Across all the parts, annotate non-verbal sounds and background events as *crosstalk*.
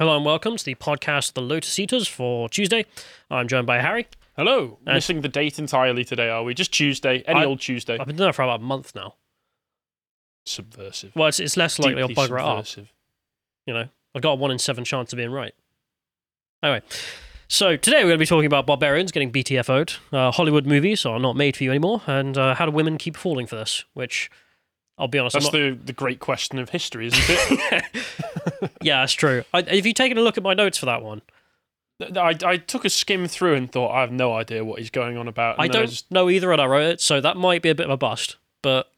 Hello and welcome to the podcast The Lotus Eaters for Tuesday. I'm joined by Harry. Hello. Uh, Missing the date entirely today, are we? Just Tuesday. Any I- old Tuesday. I've been doing that for about a month now. subversive. Well, it's, it's less likely I'll bugger it up. You know, I've got a one in seven chance of being right. Anyway, so today we're going to be talking about barbarians getting BTFO'd. Uh, Hollywood movies are not made for you anymore, and uh, how do women keep falling for this? Which, I'll be honest, That's not, the, the great question of history, isn't it? *laughs* yeah, that's true. I, have you taken a look at my notes for that one? I, I took a skim through and thought, I have no idea what he's going on about. I don't just- know either, and I wrote it, so that might be a bit of a bust, but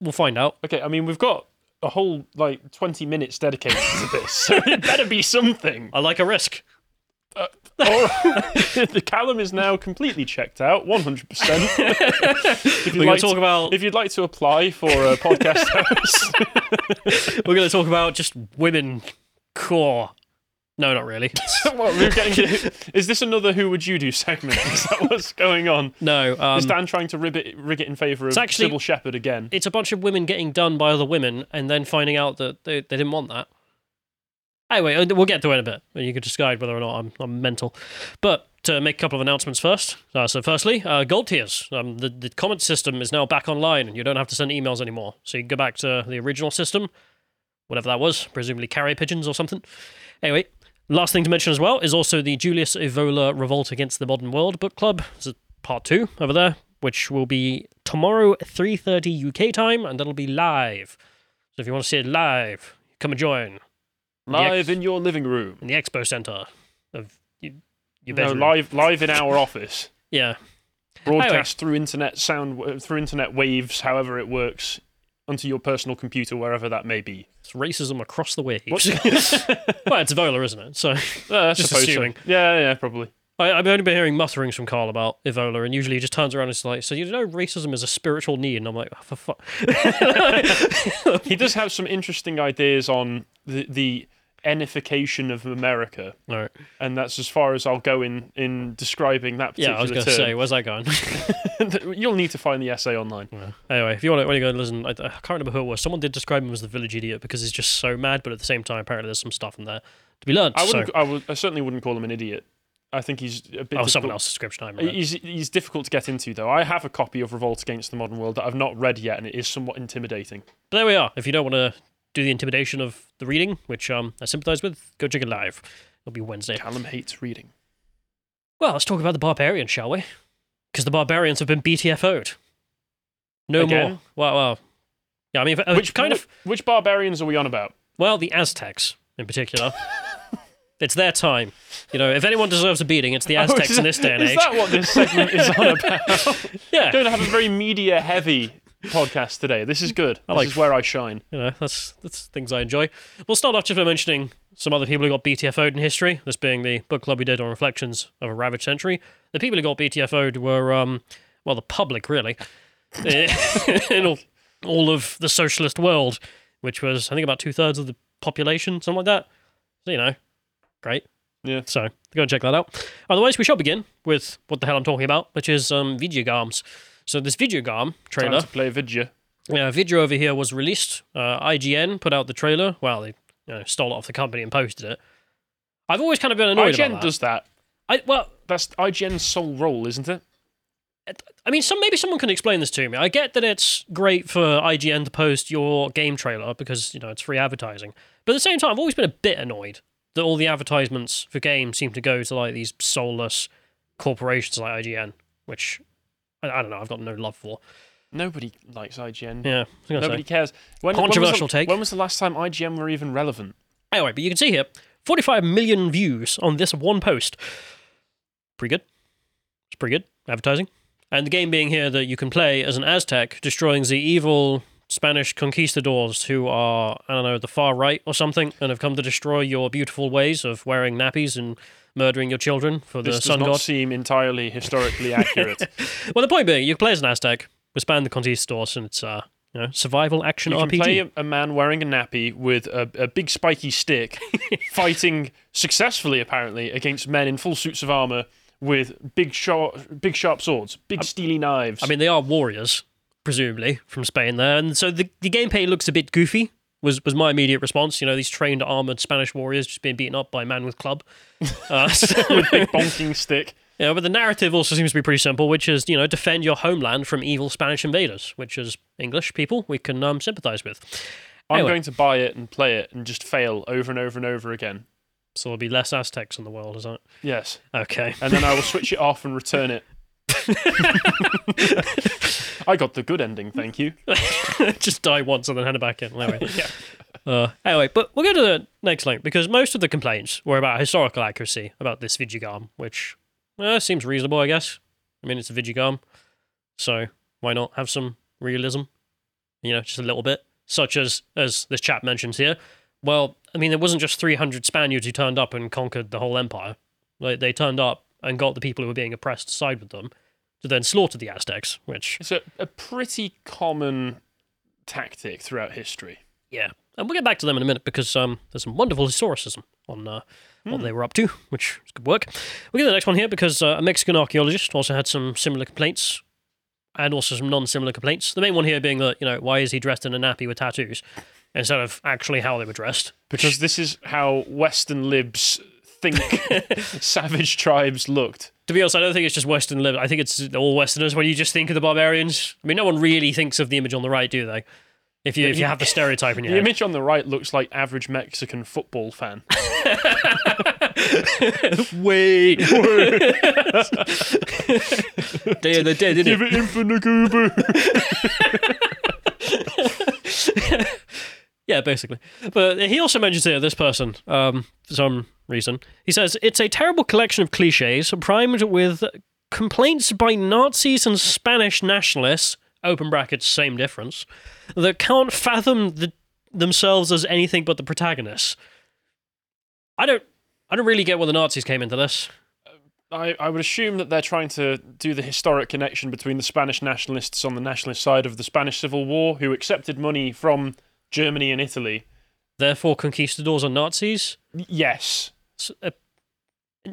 we'll find out. okay, I mean, we've got a whole, like, 20 minutes dedicated to this, so it better be something. I like a risk. Right. *laughs* the Callum is now completely checked out, 100%. *laughs* if, you'd like to about if you'd like to apply for a podcast *laughs* host, we're going to talk about just women core. No, not really. what, we're getting, is this another Who Would You Do segment? Is that what's going on? No, um, Is Dan trying to rib it, rig it in favour of It's actually- Cybill Shepherd again? it's a bunch of women getting done by other women and then finding out that they, they didn't want that. Anyway, uh, we'll get to it in a bit. You can decide whether or not I'm, I'm mental. But to make a couple of announcements first. Uh, so, firstly, uh, gold tiers. Um, the, the comment system is now back online and you don't have to send emails anymore. So, you can go back to the original system, whatever that was, presumably carrier pigeons or something. Anyway, last thing to mention as well is also the Julius Evola Revolt Against the Modern World book club. This is part two over there, which will be tomorrow, 3.30 UK time, and that'll be live. So if you want to see it live, come and join Live in your living room. in the expo center of your No, live, live in our office. Yeah. Broadcast through internet sound, through internet waves, however it works, onto your personal computer, wherever that may be. It's racism across the waves. *laughs* *laughs* Well, it's Evola, isn't it? So Uh, *laughs* Just suppose so. assuming. Yeah, yeah, probably. I, I've only been hearing mutterings from Carl about Evola, and usually he just turns around and is like, "So you know, racism is a spiritual need," and I'm like, oh, "For fuck." He does have some interesting ideas on the, the enification of America, All right. and that's as far as I'll go in, in describing that Yeah, particular I was going to say, where's that going? *laughs* *laughs* You'll need to find the essay online. anyway, if you want to, when you go and listen, I, I can't remember who it was. Someone did describe him as the village idiot because he's just so mad, but at the same time, apparently there's some stuff in there to be learned. I wouldn't. I, would, I certainly wouldn't call him an idiot. I think he's a bit. oh, someone difficult- else's description. I remember. He's, he's difficult to get into, though. I have a copy of Revolt Against the Modern World that I've not read yet, and it is somewhat intimidating. But there we are. If you don't want to do the intimidation of the reading, which um, I sympathise with, go check it live. It'll be Wednesday. Callum hates reading. Well, let's talk about the barbarians, shall we? Because the barbarians have been BTFO'd. No Again? more. Well, well. Yeah, I mean, uh, Which kind which, of. Which barbarians are we on about? Well, the Aztecs in particular. *laughs* it's their time. You know, if anyone deserves a beating, it's the Oh, Aztecs in this day and age. is that what this segment is on *laughs* about? yeah. Going to have a very media-heavy podcast today. This is good. This like- is where I shine. You know, that's that's things I enjoy. We'll start off just by mentioning some other people who got BTFO'd in history. This being the book club we did on Reflections of a Ravaged Century. The people who got BTFO'd were, um, well, the public really, *laughs* *laughs* in all, all of the socialist world, which was I think about two thirds of the population, something like that. So you know, great. Yeah. So go and check that out. Otherwise, we shall begin with what the hell I'm talking about, which is um, Videogames. So this Videogame Time trailer. to play Vidya. Yeah, video over here was released. Uh, IGN put out the trailer. Well, they you know, stole it off the company and posted it. I've always kind of been annoyed IGN about that. does that. I, well, That's IGN's sole role, isn't it? I mean, some maybe someone can explain this to me. I get that it's great for IGN to post your game trailer because you know it's free advertising, but at the same time, I've always been a bit annoyed that all the advertisements for games seem to go to like these soulless corporations like IGN, which I, I don't know. I've got no love for. Nobody likes IGN. Yeah, I was gonna say. Nobody cares. When, Controversial when was the, take. When was the last time IGN were even relevant? Anyway, but you can see here 45 million views on this one post. Pretty good. It's pretty good advertising. And the game being here that you can play as an Aztec destroying the evil Spanish conquistadors who are, I don't know, the far right or something and have come to destroy your beautiful ways of wearing nappies and murdering your children for the This sun god. seem entirely historically *laughs* accurate. Well, the point being, you can play as an Aztec with Span the Conquistadors and it's, uh, you know, survival action You can RPG. play a, a man wearing a nappy with a, a big spiky stick, *laughs* fighting successfully apparently against men in full suits of armor with big sharp, big sharp swords, big steely knives. I mean, they are warriors, presumably, from Spain there. And so the, the gameplay looks a bit goofy, was was my immediate response. You know, these trained armored Spanish warriors just being beaten up by a man with club. *laughs* Uh, so- with *laughs* big bonking stick. yeah, but the narrative also seems to be pretty simple, which is you know defend your homeland from evil Spanish invaders, which is English people we can um, sympathize with. I'm going to buy it and play it and just fail over and over and over again. So there'll be less Aztecs in the world, is that Yes, okay? and then I will *laughs* switch it off and return it. *laughs* I got the good ending, thank you. *laughs* just die once and then hand it back in. Anyway. *laughs* Uh, anyway, but we'll go to the next link because most of the complaints were about historical accuracy about this Vigigam, which uh, seems reasonable, I guess. I mean, it's a Vigigam, so why not have some realism? You know, just a little bit, such as as this chap mentions here. Well, I mean, it wasn't just 300 Spaniards who turned up and conquered the whole empire. Like they turned up and got the people who were being oppressed to side with them, to then slaughter the Aztecs, which It's a, a pretty common tactic throughout history. Yeah, and we'll get back to them in a minute because um, there's some wonderful historicism on uh, what they were up to, which is good work. We'll get the next one here because uh, a Mexican archaeologist also had some similar complaints and also some non-similar complaints. The main one here being that you know why is he dressed in a nappy with tattoos instead of actually how they were dressed? Because this is how Western libs think *laughs* savage tribes looked. To be honest, I don't think it's just Western lib. I think it's all Westerners when you just think of the barbarians. I mean, no one really thinks of the image on the right, do they? If you if you have the stereotype in your The head. image on the right looks like average Mexican football fan. *laughs* *laughs* Wait. Day of the Dead, didn't it? it in for Nagubu. Yeah, basically. But he also mentions here this person, um, for some reason. He says it's a terrible collection of cliches primed with complaints by Nazis and Spanish nationalists. Open brackets, same difference. That can't fathom the, themselves as anything but the protagonists. I don't. I don't really get why the Nazis came into this. Uh, I, I would assume that they're trying to do the historic connection between the Spanish nationalists on the nationalist side of the Spanish Civil War, who accepted money from Germany and Italy. Therefore, conquistadors are Nazis. Yes. Uh,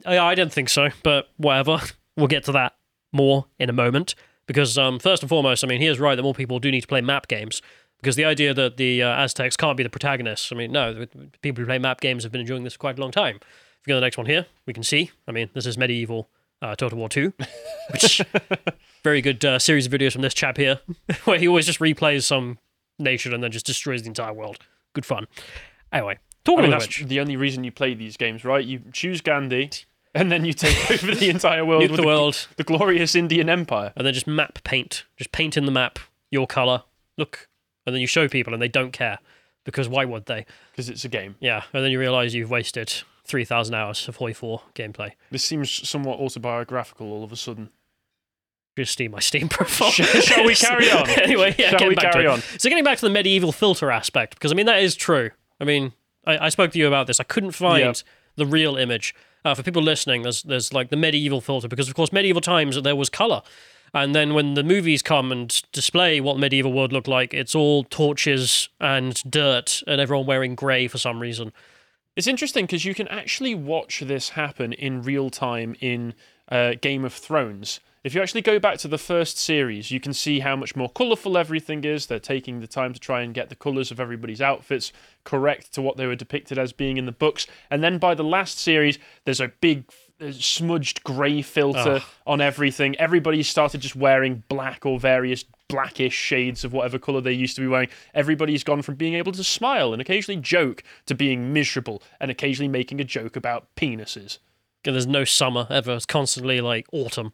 I, don't think so, but whatever. *laughs* We'll get to that more in a moment. Because um, first and foremost, I mean, he is right that more people do need to play map games. Because the idea that the uh, Aztecs can't be the protagonists, I mean, no, people who play map games have been enjoying this for quite a long time. If you go to the next one here, we can see. I mean, this is medieval uh, Total War 2, *laughs* which very good uh, series of videos from this chap here, *laughs* where he always just replays some nation and then just destroys the entire world. Good fun. Anyway, I talking mean, of that's which, the only reason you play these games, right? You choose Gandhi, *laughs* and then you take *laughs* over the entire world nuke with the world. the glorious Indian Empire. and then just map paint. Just paint in the map your color. Look, and then you show people, and they don't care because why would they? Because it's a game. Yeah, and then you realize you've wasted three thousand hours of Hoi Four gameplay. This seems somewhat autobiographical all of a sudden. Just see my Steam *laughs* profile. Shall- we carry on? anyway, yeah, Shall we carry on? So getting back to the medieval filter aspect, because I mean that is true. I mean, I, I spoke to you about this. I couldn't find the real image. Uh, for people listening, there's there's like the medieval filter because of course medieval times there was color, and then when the movies come and display what medieval world looked like, it's all torches and dirt and everyone wearing grey for some reason. It's interesting because you can actually watch this happen in real time in uh, Game of Thrones. If you actually go back to the first series, you can see how much more colourful everything is. They're taking the time to try and get the colours of everybody's outfits correct to what they were depicted as being in the books. And then by the last series, there's a big smudged grey filter Ugh. on everything. Everybody started just wearing black or various blackish shades of whatever colour they used to be wearing. Everybody's gone from being able to smile and occasionally joke to being miserable and occasionally making a joke about penises. There's no summer ever. It's constantly like autumn.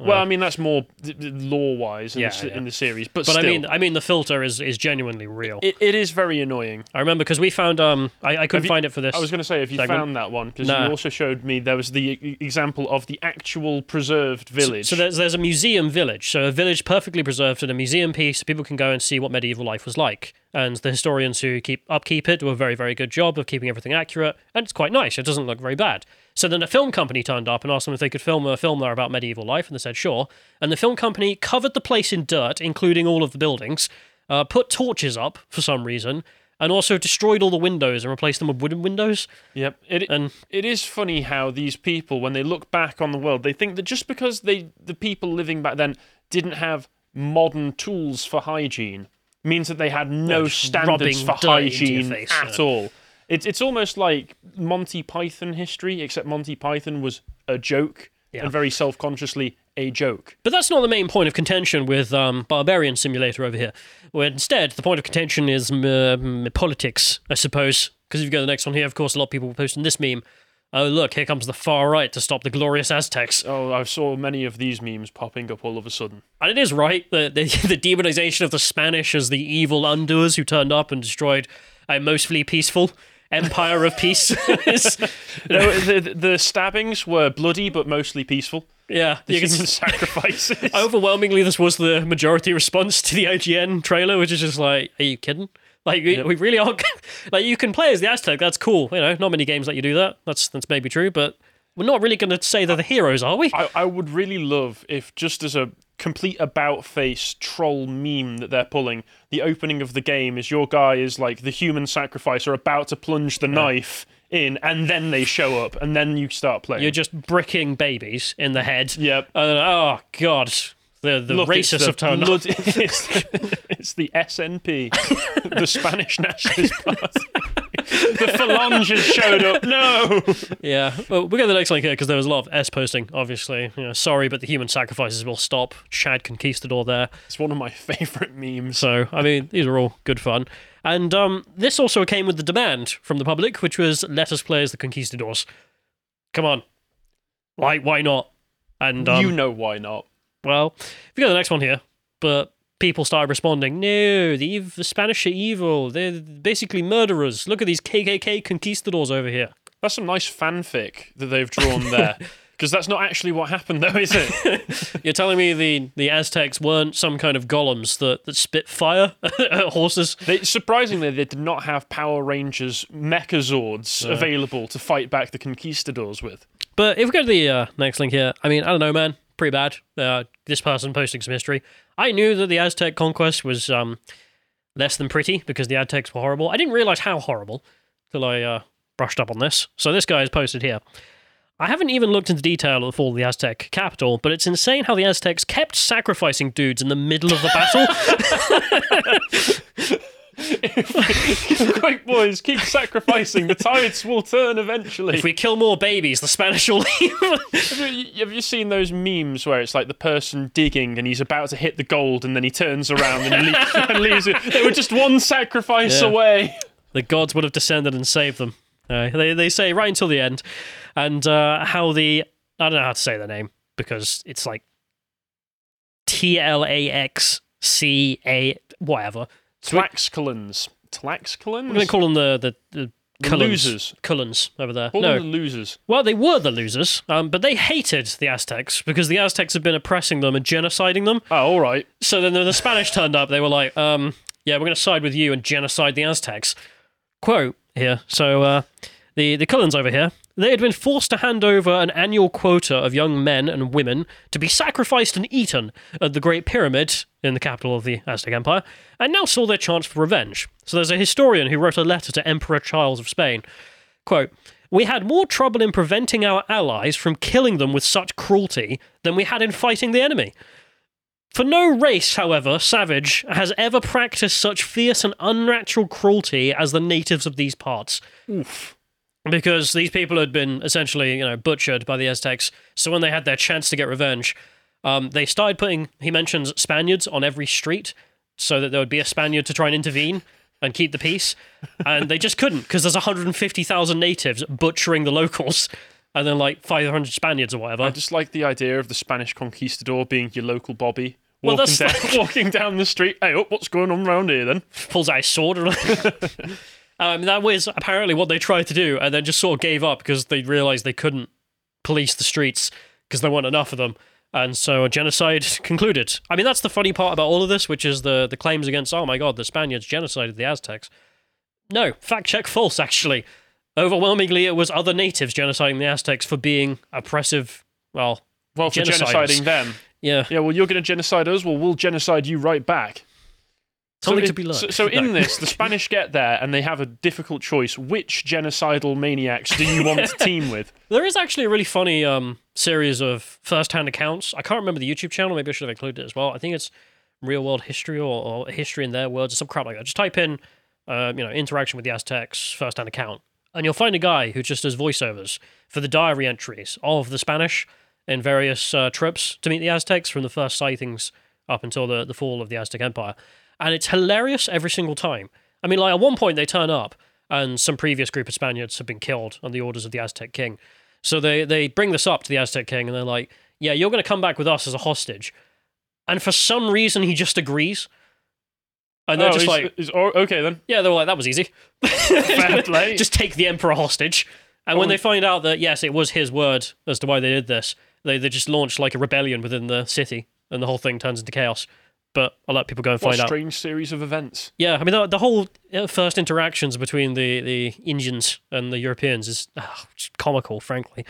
Well, I mean that's more law wise in, Yeah, the, yeah. in the series, but, But still, I mean, I mean the filter is is genuinely real. it, it is very annoying. I remember because we found um I, I couldn't you- find it for this. I was going to say if you segment. found that one because Nah. you also showed me there was the e- example of the actual preserved village. So there's there's a museum village, so a village perfectly preserved and a museum piece. So people can go and see what medieval life was like. And the historians who keep upkeep it do a very very good job of keeping everything accurate, and it's quite nice. It doesn't look very bad. So then a film company turned up and asked them if they could film a film there about medieval life, and they said sure. And the film company covered the place in dirt, including all of the buildings, uh, put torches up for some reason, and also destroyed all the windows and replaced them with wooden windows. Yep. It, And it is funny how these people, when they look back on the world, they think that just because they the people living back then didn't have modern tools for hygiene, means that they had no standards for dirt into your hygiene face, at yeah. all. It's it's almost like Monty Python history, except Monty Python was a joke Yeah. and very self consciously a joke. But that's not the main point of contention with um, Barbarian Simulator over here. Where instead, the point of contention is politics, I suppose. Because if you go to the next one here, of course, a lot of people were posting this meme. Oh, look, here comes the far right to stop the glorious Aztecs. Oh, I saw many of these memes popping up all of a sudden. And it is right, the, the, *laughs* the demonization of the Spanish as the evil undoers who turned up and destroyed a mostly peaceful empire of peace. *laughs* is- No, the, the stabbings were bloody but mostly peaceful. yeah, The you human s- *laughs* sacrifices. overwhelmingly this was the majority response to the IGN trailer, which is just like, are you kidding? Like we, we really are *laughs* like you can play as the Aztec, that's cool. You know, not many games let you do that. That's that's maybe true, but we're not really gonna say they're the heroes, are we? I, I would really love if, just as a complete about face troll meme that they're pulling, the opening of the game is your guy is like the human sacrificer about to plunge the knife in, and then they show up, and then you start playing. You're just bricking babies in the head. Yep. And, oh god. The the Look, racists the have turned blood- *laughs* it's, the, it's the SNP, the Spanish *laughs* Nationalist Party. The Falange has showed up. No. Yeah. Well, we'll get to the next link here because there was a lot of S posting, obviously. You know, sorry, but the human sacrifices will stop. Chad Conquistador there. It's one of my *laughs* favorite memes. So, I mean, these are all good fun. And um, this also came with the demand from the public, which was let us play as the Conquistadors. Come on. Why, why not? And, um, you know why not? well, if you go to the next one here, but people started responding, no, the, ev- the Spanish are evil. They're basically murderers. Look at these KKK conquistadors over here. That's some nice fanfic that they've drawn there. *laughs* Because that's not actually what happened, though, is it? *laughs* You're telling me the, the Aztecs weren't some kind of golems that, that spit fire *laughs* at horses? They, surprisingly, they did not have Power Rangers Megazords available to fight back the conquistadors with. But if we go to the uh, next link here, I mean, I don't know, man. Pretty bad. Uh, this person posting some history. I knew that the Aztec conquest was um, less than pretty because the Aztecs were horrible. I didn't realize how horrible till I uh, brushed up on this. So this guy is posted here. I haven't even looked into detail of the fall of the Aztec capital, but it's insane how the Aztecs kept sacrificing dudes in the middle of the battle. *laughs* *laughs* *laughs* Quick, boys, keep sacrificing. The tides will turn eventually. if we kill more babies, the Spanish will leave. *laughs* Have you, have you seen those memes where it's like the person digging and he's about to hit the gold and then he turns around and, le- *laughs* and leaves it? They were just one sacrifice Yeah. away. the gods would have descended and saved them. Uh, they, they say right until the end. And uh, how the. I don't know how to say the name because it's like T L A X C A. Whatever. Tlaxcalans. Tlaxcalans? I'm going to call them the, the, the, The Cullens. losers. Cullens over there. Call no. the losers. Well, they were the losers, um, but they hated the Aztecs because the Aztecs had been oppressing them and genociding them. Oh, all right. So then when the Spanish turned up, they were like, um, yeah, we're going to side with you and genocide the Aztecs. Quote here. So uh, the, the Cullens over here, they had been forced to hand over an annual quota of young men and women to be sacrificed and eaten at the Great Pyramid in the capital of the Aztec Empire, and now saw their chance for revenge. So there's a historian who wrote a letter to Emperor Charles of Spain. Quote, we had more trouble in preventing our allies from killing them with such cruelty than we had in fighting the enemy. For no race, however, savage, has ever practiced such fierce and unnatural cruelty as the natives of these parts. Oof. Because these people had been essentially, you know, butchered by the Aztecs. So when they had their chance to get revenge, um, they started putting, he mentions Spaniards on every street so that there would be a Spaniard to try and intervene and keep the peace. And they just couldn't because there's 150,000 natives butchering the locals and then like 500 Spaniards or whatever. I just like the idea of the Spanish conquistador being your local Bobby. Well, Walking, that's down, *laughs* walking down the street. Hey, up, what's going on around here then? pulls out his sword. *laughs* um, that was apparently what they tried to do, and then just sort of gave up because they realized they couldn't police the streets because there weren't enough of them. And so a genocide *laughs* concluded. I mean, that's the funny part about all of this, which is the, the claims against, oh my god, the Spaniards genocided the Aztecs. No, fact check false, actually. Overwhelmingly, it was other natives genociding the Aztecs for being oppressive. Well, Well, for genociding them. yeah, Yeah, well, you're going to genocide us. Well, we'll genocide you right back. Something so to be learned. So, so in this, the Spanish get there and they have a difficult choice. Which genocidal maniacs do you want to *laughs* team with? There is actually a really funny um, series of first-hand accounts. I can't remember the YouTube channel. Maybe I should have included it as well. I think it's real world history or, or history in their words or some crap like that. Just type in, uh, you know, interaction with the Aztecs first hand account, and you'll find a guy who just does voiceovers for the diary entries of the Spanish in various uh, trips to meet the Aztecs from the first sightings up until the, the fall of the Aztec Empire. And it's hilarious every single time. I mean, like, at one point they turn up and some previous group of Spaniards have been killed on the orders of the Aztec king. So they, they bring this up to the Aztec king and they're like, yeah, you're going to come back with us as a hostage. And for some reason, he just agrees. And they're Oh, just he's- like, he's- oh, okay then. yeah, they were like, that was easy. *laughs* Just take the emperor hostage. And when Oh. they find out that, yes, it was his word as to why they did this, they, they just launch like a rebellion within the city and the whole thing turns into chaos. But I'll let people go and What find a out. strange series of events. Yeah, I mean, the, the whole uh, first interactions between the, the Indians and the Europeans is just comical, frankly,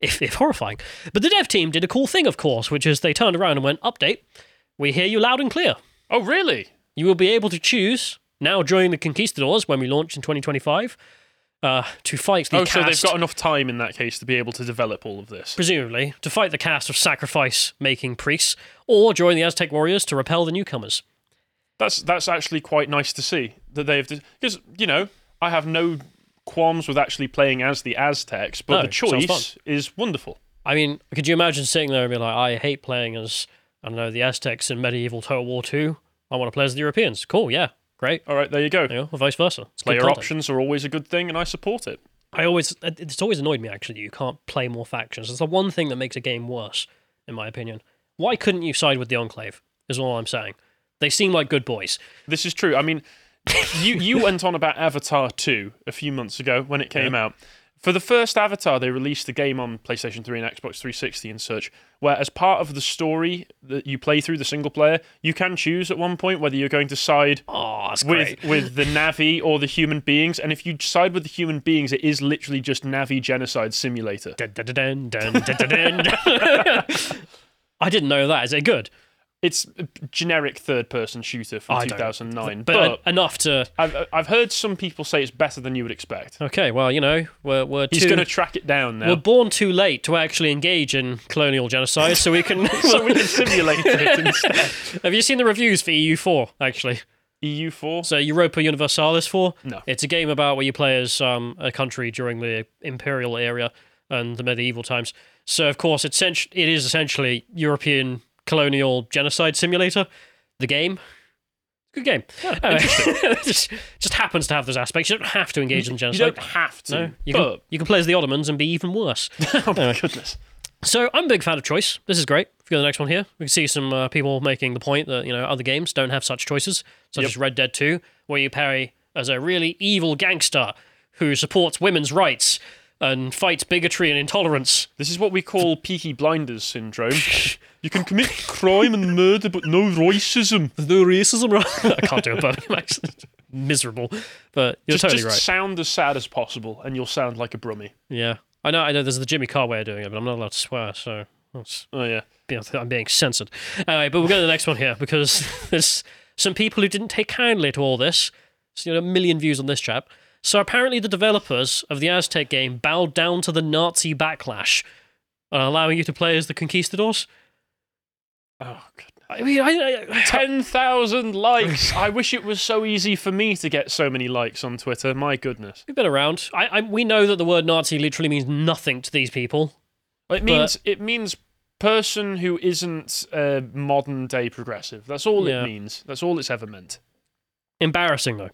if, if horrifying. But the dev team did a cool thing, of course, which is they turned around and went, Update, we hear you loud and clear. Oh, really? You will be able to choose, now join the Conquistadors when we launch in 2025, uh, to fight the oh, cast. so they've got enough time in that case to be able to develop all of this. presumably, to fight the cast of sacrifice making priests, or join the Aztec warriors to repel the newcomers. That's that's actually quite nice to see that they've because you know I have no qualms with actually playing as the Aztecs, but No, the choice is wonderful. I mean, could you imagine sitting there and be like, I hate playing as, I don't know, the Aztecs in medieval Total War 2. I want to play as the Europeans. Cool, yeah, great. All right, there you go. You know, or vice versa. It's Player content. options are always a good thing, and I support it. I always, it's always annoyed me actually that you can't play more factions. It's the one thing that makes a game worse, in my opinion. Why couldn't you side with the Enclave? Is all I'm saying. They seem like good boys. This is true. I mean, you you *laughs* went on about Avatar 2 a few months ago when it came out. For the first Avatar, they released the game on PlayStation 3 and Xbox 360 and such, where as part of the story that you play through the single player, you can choose at one point whether you're going to side Oh, with with the Na'vi or the human beings. And if you side with the human beings, it is literally just Na'vi genocide simulator. Dun, dun, dun. *laughs* I didn't know that. Is it good? It's a generic third person shooter from I 2009, But, but, enough to. I've I've heard some people say it's better than you would expect. Okay, well, you know, we're we're He's too. going to track it down now. We're born too late to actually engage in colonial genocide, so we can. *laughs* so we can *laughs* simulate it instead. Have you seen the reviews for EU4? Actually, EU4? so Europa Universalis 4. No. It's a game about where you play as um, a country during the imperial era and the medieval times. So of course, it's it is essentially European colonial genocide simulator. The game. Good game. Anyway, *laughs* just, just happens to have those aspects. You don't have to engage in You genocide. don't have to. no, you can, you can play as the Ottomans and be even worse. *laughs* oh my goodness. So I'm a big fan of choice. This is great. If you go to the next one here, we can see some uh, people making the point that you know other games don't have such choices, such Yep. as Red Dead 2, where you parry as a really evil gangster who supports women's rights and fights bigotry and intolerance. This is what we call Peaky Blinders syndrome. *laughs* you can commit crime and murder, but no racism. There's no racism, right? *laughs* I can't do a Birmingham accent. Miserable, but you're Just, totally just right. sound as sad as possible, and you'll sound like a brummie. Yeah, I know. I know. There's the Jimmy Carr way of doing it, but I'm not allowed to swear, so that's Oh yeah. I'm being censored. Anyway, but we'll go to the next one here because *laughs* there's some people who didn't take kindly to all this. So, you know, a million views on this chap. So apparently, the developers of the Aztec game bowed down to the Nazi backlash, uh, allowing you to play as the conquistadors. Oh god. I mean, I, I, Ten thousand likes. *laughs* I wish it was so easy for me to get so many likes on Twitter. My goodness. we've been around. I, I, we know that the word Nazi literally means nothing to these people. It means it means person who isn't uh, modern day progressive. That's all Yeah. it means. That's all it's ever meant. Embarrassing though.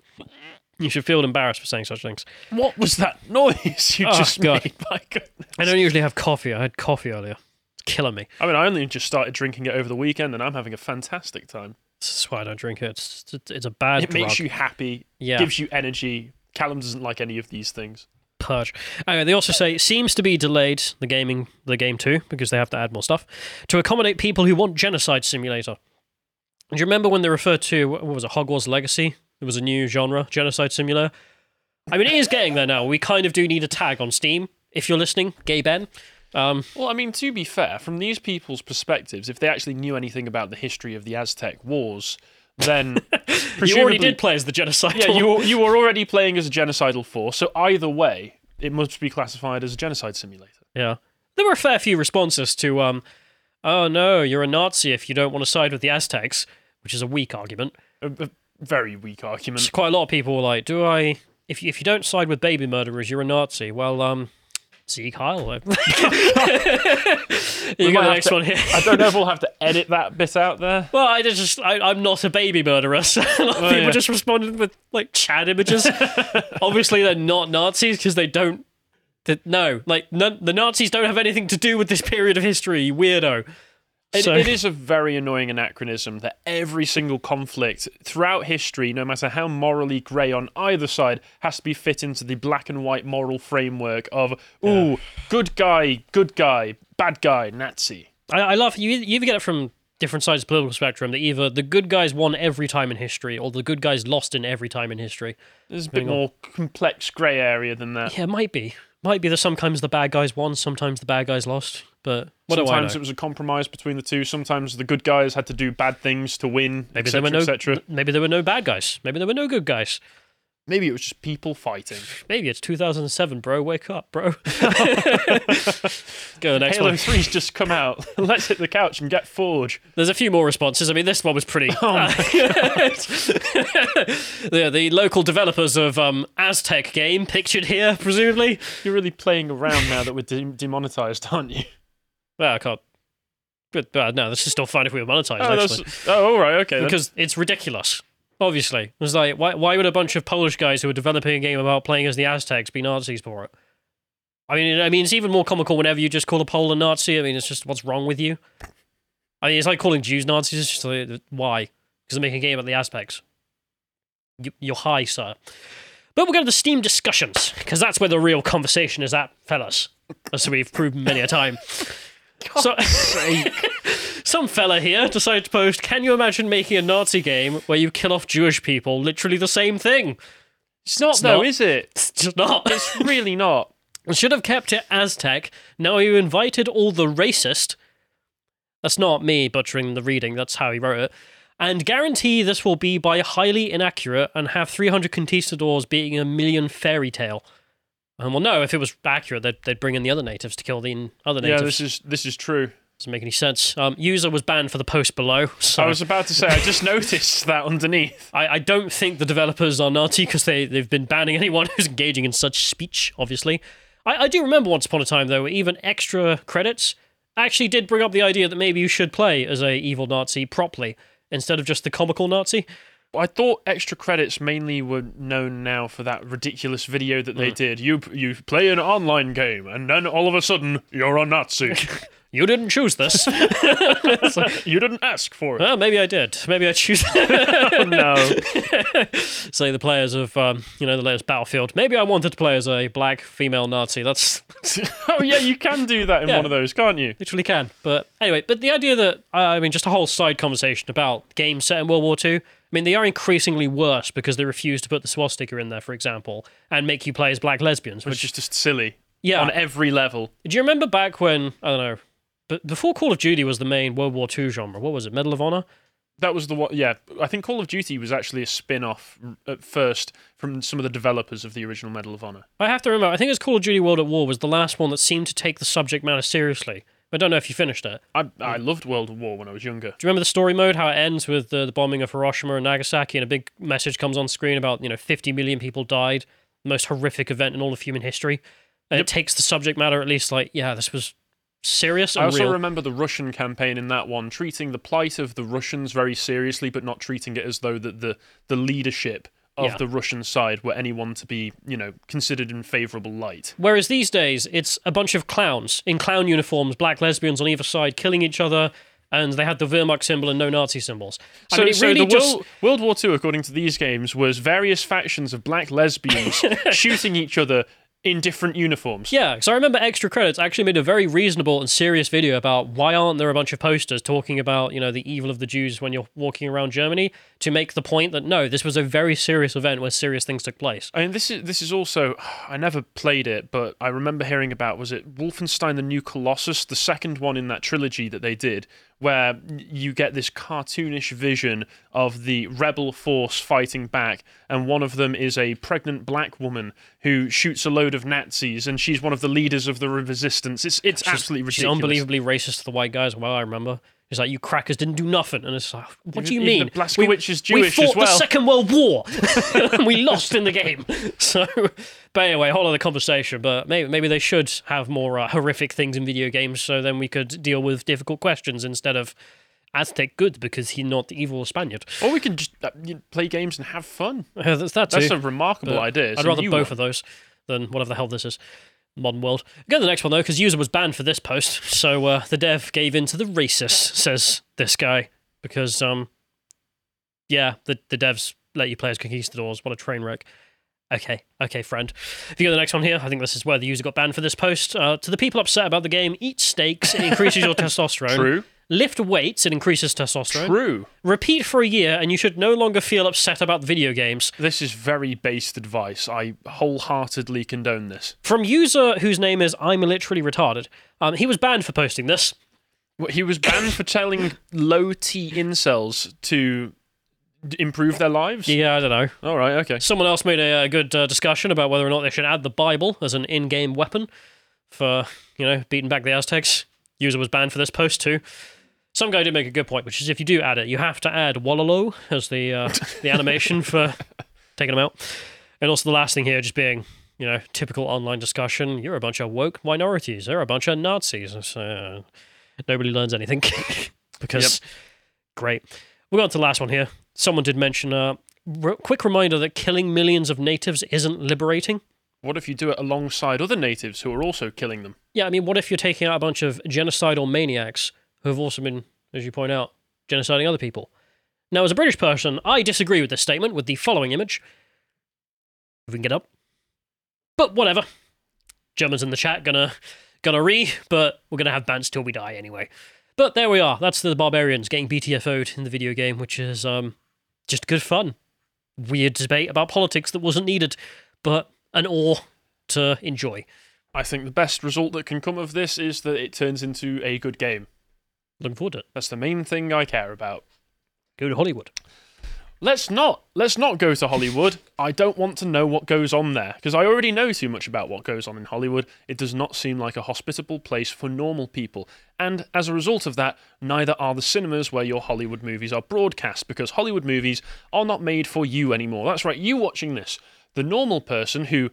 You should feel embarrassed for saying such things. What was that noise you *laughs* Oh, just God. made? My goodness. I don't usually have coffee. I had coffee earlier. It's killing me. I mean, I only just started drinking it over the weekend, and I'm having a fantastic time. This is why I don't drink it. It's, it's, it's a bad It drug. makes you happy, yeah. gives you energy. Callum doesn't like any of these things. purge. Anyway, they also say it seems to be delayed the gaming the game too because they have to add more stuff to accommodate people who want genocide simulator. Do you remember when they referred to what was it Hogwarts Legacy? It was a new genre, genocide simulator. I mean, it is getting there now. We kind of do need a tag on Steam if you're listening, Gaben. Um, Well, I mean, to be fair, from these people's perspectives, if they actually knew anything about the history of the Aztec wars, then *laughs* you already did play as the genocide. Yeah, you you were already playing as a genocidal force, so either way, it must be classified as a genocide simulator. Yeah. There were a fair few responses to, um, oh no, you're a Nazi if you don't want to side with the Aztecs. which is a weak argument. A, a very weak argument. Quite a lot of people were like, "Do I? If you, if you don't side with baby murderers, you're a Nazi." Well, um, see Kyle. *laughs* *laughs* you got the next to- one here. I don't know if we'll have to edit that bit out there. Well, I just I, I'm not a baby murderer. *laughs* So a lot of people yeah. just responded with like Chad images. Obviously, they're not Nazis because they don't. They, no, like none, the Nazis don't have anything to do with this period of history. Weirdo. It, So- it is a very annoying anachronism that every single conflict throughout history, no matter how morally grey on either side, has to be fit into the black and white moral framework of, ooh, good guy, good guy, bad guy, Nazi. I, I love you. You either get it from different sides of the political spectrum that either the good guys won every time in history, or the good guys lost in every time in history. There's a bit more complex grey area than that. Yeah, it might be. Might be that sometimes the bad guys won, sometimes the bad guys lost. But Sometimes it was a compromise between the two. Sometimes the good guys had to do bad things to win, Maybe there were no. etc. Maybe there were no bad guys. Maybe there were no good guys. Maybe it was just people fighting. Maybe it's 2007, bro. Wake up, bro. *laughs* Go next Halo one. 3's just come out. *laughs* Let's hit the couch and get Forge. There's a few more responses. I mean, this one was pretty. *laughs* Oh yeah, the local developers of um, Aztec game pictured here, presumably. You're really playing around now that we're de- demonetized, aren't you? Well, I can't. But uh, no, this is still fine if we were monetized. Oh, actually. oh all right, okay. then. because it's ridiculous. Obviously, it's like why why would a bunch of Polish guys who are developing a game about playing as the Aztecs be Nazis for it? I mean, I mean, it's even more comical whenever you just call a Pole a Nazi. I mean, it's just what's wrong with you? I mean, it's like calling Jews Nazis. It's just like, why? Because they're making a game about the Aztecs. You, you're high, sir. But we'll go to the Steam discussions because that's where the real conversation is at, fellas. As we've proven many a time. *laughs* so, *laughs* some fella here decided to post, Can you imagine making a Nazi game where you kill off Jewish people? Literally the same thing. it's not it's though, not. is it? It's just not. It's really not. *laughs* Should have kept it Aztec. Now you invited all the racist. That's not me butchering the reading, that's how he wrote it. And guarantee this will be by highly inaccurate and have 300 conquistadors being a million fairy tale. And well, no, if it was accurate, they'd, they'd bring in the other natives to kill the other Yeah, natives. this is this is true. Doesn't make any sense. Um, user was banned for the post below. So I was about to say I just noticed that underneath. I, I don't think the developers are Nazi because they, they've been banning anyone *laughs* who's engaging in such speech, obviously. I, I do remember once upon a time, though, even extra credits actually did bring up the idea that maybe you should play as a evil Nazi properly instead of just the comical Nazi. I thought extra credits mainly were known now for that ridiculous video that they did. You you play an online game and then all of a sudden you're a Nazi. *laughs* You didn't choose this. *laughs* you didn't ask for it. well, maybe I did. Maybe I choose. *laughs* Oh, no. *laughs* Say the players of, um, you know, the latest Battlefield. Maybe I wanted to play as a black female Nazi. That's oh yeah, you can do that in Yeah. one of those, can't you? literally can. But anyway, but the idea that uh, I mean, just a whole side conversation about games set in World War II. I mean, they are increasingly worse because they refuse to put the swastika in there, for example, and make you play as black lesbians. Which Which, is just silly yeah, on every level. do you remember back when I don't know, but before Call of Duty was the main World War II genre? What was it? Medal of Honor. That was the one. Yeah, I think Call of Duty was actually a spin-off at first from some of the developers of the original Medal of Honor. I have to remember. I think it was Call of Duty World at War was the last one that seemed to take the subject matter seriously. I don't know if you finished it. I I loved World of War when I was younger. Do you remember the story mode? How it ends with the, the bombing of Hiroshima and Nagasaki, and a big message comes on screen about you know 50 million people died, the most horrific event in all of human history. And it takes the subject matter at least like yeah, this was serious I also real. remember the Russian campaign in that one, treating the plight of the Russians very seriously, but not treating it as though that the the leadership of Yeah. the Russian side were anyone to be, you know, considered in favourable light. Whereas these days, it's a bunch of clowns in clown uniforms, black lesbians on either side, killing each other, and they had the Wehrmacht symbol and no Nazi symbols. I So, mean, so really the just World, World War II, according to these games, was various factions of black lesbians *laughs* shooting each other in different uniforms. Yeah, because I remember Extra Credits actually made a very reasonable and serious video about why aren't there a bunch of posters talking about, you know, the evil of the Jews when you're walking around Germany to make the point that no, this was a very serious event where serious things took place. I mean, this is this is also. *sighs* I never played it, but I remember hearing about. Was it Wolfenstein: The New Colossus, the second one in that trilogy that they did, where you get this cartoonish vision of the rebel force fighting back, and one of them is a pregnant black woman who shoots a load of Nazis, and she's one of the leaders of the resistance. It's it's absolutely ridiculous. She's unbelievably racist to the white guys. Well, I remember. He's like, you crackers didn't do nothing. And it's like, what do you Even mean? Blazkowicz is we fought as well. the Second World War. and *laughs* *laughs* we lost in the game. *laughs* So, but anyway, whole other conversation. But maybe maybe they should have more uh, horrific things in video games, so then we could deal with difficult questions instead of Aztec good because he's not the evil Spaniard. Or we can just uh, you know, play games and have fun. Uh, That's that too. That's a remarkable But idea. It's I'd a rather new both one. of those than whatever the hell this is. Modern world. Go to the next one though, because user was banned for this post. So uh, the dev gave in to the racists, says this guy, because um, yeah, the the devs let you play as conquistadors. What a train wreck. Okay, okay, friend. If you go to the next one here, I think this is where the user got banned for this post. Uh, to the people upset about the game, eat steaks. It increases your *laughs* testosterone. True. Lift weights. It increases testosterone. True. Repeat for a year, and you should no longer feel upset about video games. This is very based advice. I wholeheartedly condone this. From user whose name is I'm literally retarded. Um, he was banned for posting this. Well, He was banned for telling low T incels to d- improve their lives. Yeah, I don't know. All right. Okay. Someone else made a, a good uh, discussion about whether or not they should add the Bible as an in-game weapon for you know beating back the Aztecs. User was banned for this post too. Some guy did make a good point, which is if you do add it, you have to add Wololo as the uh, the animation for taking them out, and also the last thing here just being you know typical online discussion. You're a bunch of woke minorities. They're a bunch of Nazis. So, uh, nobody learns anything *laughs* because great. We'll go on to the last one here. Someone did mention a uh, quick reminder that killing millions of natives isn't liberating. What if you do it alongside other natives who are also killing them? Yeah, I mean, what if you're taking out a bunch of genocidal maniacs who have also been, as you point out, genociding other people? Now, as a British person, I disagree with this statement with the following image. If we can get up. But whatever. Germans in the chat gonna gonna re, but we're gonna have bans till we die anyway. But there we are. That's the barbarians getting BTFO'd in the video game, which is um just good fun. Weird debate about politics that wasn't needed, but an awe to enjoy. I think the best result that can come of this is that it turns into a good game. Looking forward to it. That's the main thing I care about. Go to Hollywood. Let's not. Let's not go to Hollywood. I don't want to know what goes on there because I already know too much about what goes on in Hollywood. It does not seem like a hospitable place for normal people. And as a result of that, neither are the cinemas where your Hollywood movies are broadcast because Hollywood movies are not made for you anymore. That's right, you watching this. The normal person who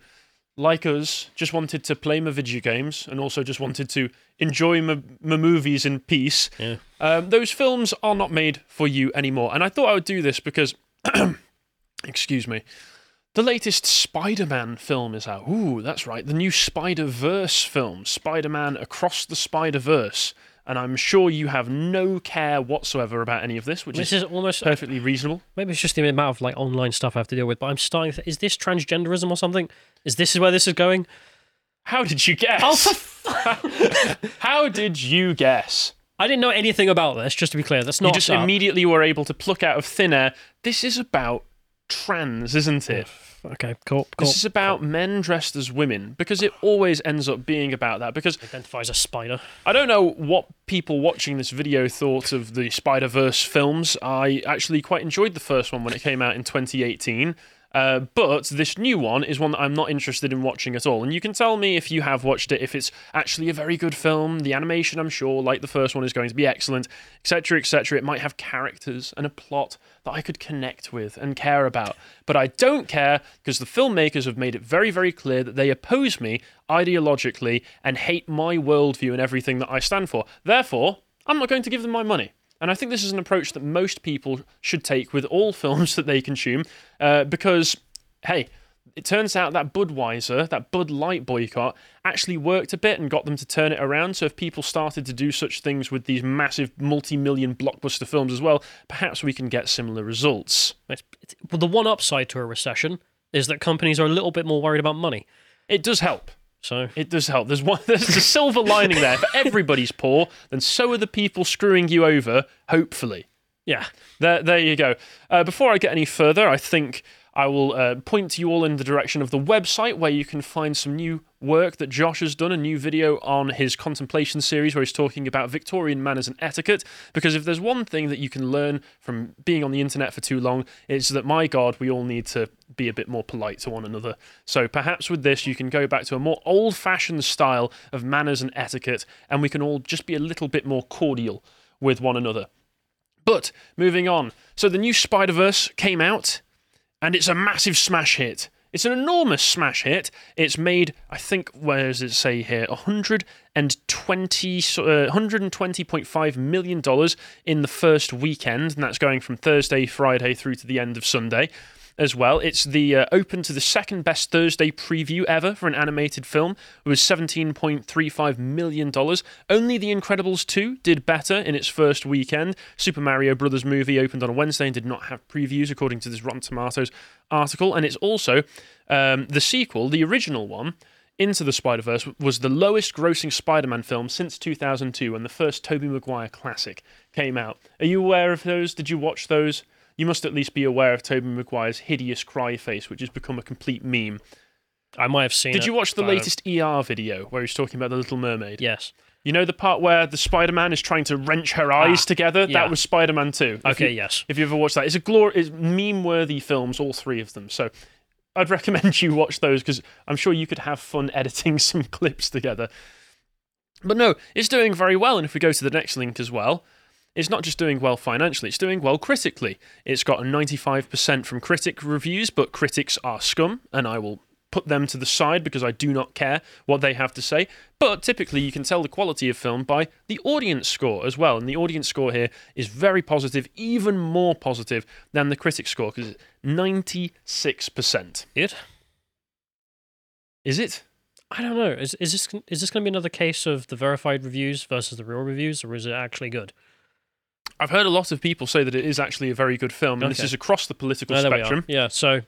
like us, just wanted to play my video games and also just wanted to enjoy my, my movies in peace. Yeah. Um, those films are not made for you anymore. And I thought I would do this because, *clears throat* excuse me, the latest Spider Man film is out. Ooh, that's right. The new Spider Verse film, Spider Man Across the Spider Verse. And I'm sure you have no care whatsoever about any of this, which This is is almost uh, perfectly reasonable. maybe it's just the amount of like online stuff I have to deal with. But I'm starting. To, is this transgenderism or something? Is this where this is going? How did you guess? Oh, for *laughs* How did you guess? I didn't know anything about this. Just to be clear, that's not. you just up. immediately were able to pluck out of thin air. This is about trans, isn't it? Okay, cool. Cool. This is about men dressed as women because it always ends up being about that. Because identifies a spider. I don't know what people watching this video thought of the Spider Verse films. I actually quite enjoyed the first one when it came out in 2018. Uh, but this new one is one that I'm not interested in watching at all. And you can tell me if you have watched it, if it's actually a very good film. The animation, I'm sure, like the first one, is going to be excellent, etc., etc. It might have characters and a plot that I could connect with and care about. But I don't care because the filmmakers have made it very, very clear that they oppose me ideologically and hate my worldview and everything that I stand for. Therefore, I'm not going to give them my money. And I think this is an approach that most people should take with all *laughs* films that they consume, uh, because, hey, it turns out that Budweiser, that Bud Light boycott, actually worked a bit and got them to turn it around. So if people started to do such things with these massive multi-million blockbuster films as well, perhaps we can get similar results. It's, it's, well, the one upside to a recession is that companies are a little bit more worried about money. It does help. So It does help. There's one. *laughs* There's a silver lining there. If everybody's poor, then so are the people screwing you over. Hopefully. yeah, There, there you go. Uh, before I get any further, I think I will uh, point you all in the direction of the website where you can find some new work that Josh has done, a new video on his contemplation series where he's talking about Victorian manners and etiquette. Because if there's one thing that you can learn from being on the internet for too long, it's that, my God, we all need to be a bit more polite to one another. So perhaps with this, you can go back to a more old fashioned style of manners and etiquette, and we can all just be a little bit more cordial with one another. But moving on. So the new Spider Verse came out, and it's a massive smash hit. It's an enormous smash hit. It's made, I think, where does it say here? 120, so, uh, $120.5 million in the first weekend, and that's going from Thursday, Friday through to the end of Sunday as well. It's the uh, open to the second best Thursday preview ever for an animated film. It was $17.35 million. Only The Incredibles 2 did better in its first weekend. Super Mario Brothers movie opened on a Wednesday and did not have previews, according to this Rotten Tomatoes article. And it's also um, the sequel, the original one. Into the Spider Verse was the lowest grossing Spider Man film since 2002 when the first Tobey Maguire classic came out. Are you aware of those? Did you watch those? You must at least be aware of Tobey Maguire's hideous cry face, which has become a complete meme. I might have seen Did it, you watch the I latest ER video where he's talking about the Little Mermaid? Yes. You know the part where the Spider Man is trying to wrench her eyes Ah, together? yeah. That was Spider Man 2. Okay, you- yes. If you ever watched that, it's a glor- it's meme worthy films, all three of them. So I'd *laughs* recommend you watch those because I'm sure you could have fun editing *laughs* some clips together. But no, it's doing very well. And if we go to the next link as well, it's not just doing well financially, it's doing well critically. It's got a 95% from critic reviews, but critics are scum, and I will put them to the side because I do not care what they have to say. But typically, you can tell the quality of film by the audience score as well. And the audience score here is very positive, even more positive than the critic score because it's 96%. It? Is it? I don't know. Is is this is this going to be another case of the verified reviews versus the real reviews, or is it actually good? I've heard a lot of people say that it is actually a very good film, and this is across the political No, there we are. spectrum. Yeah. So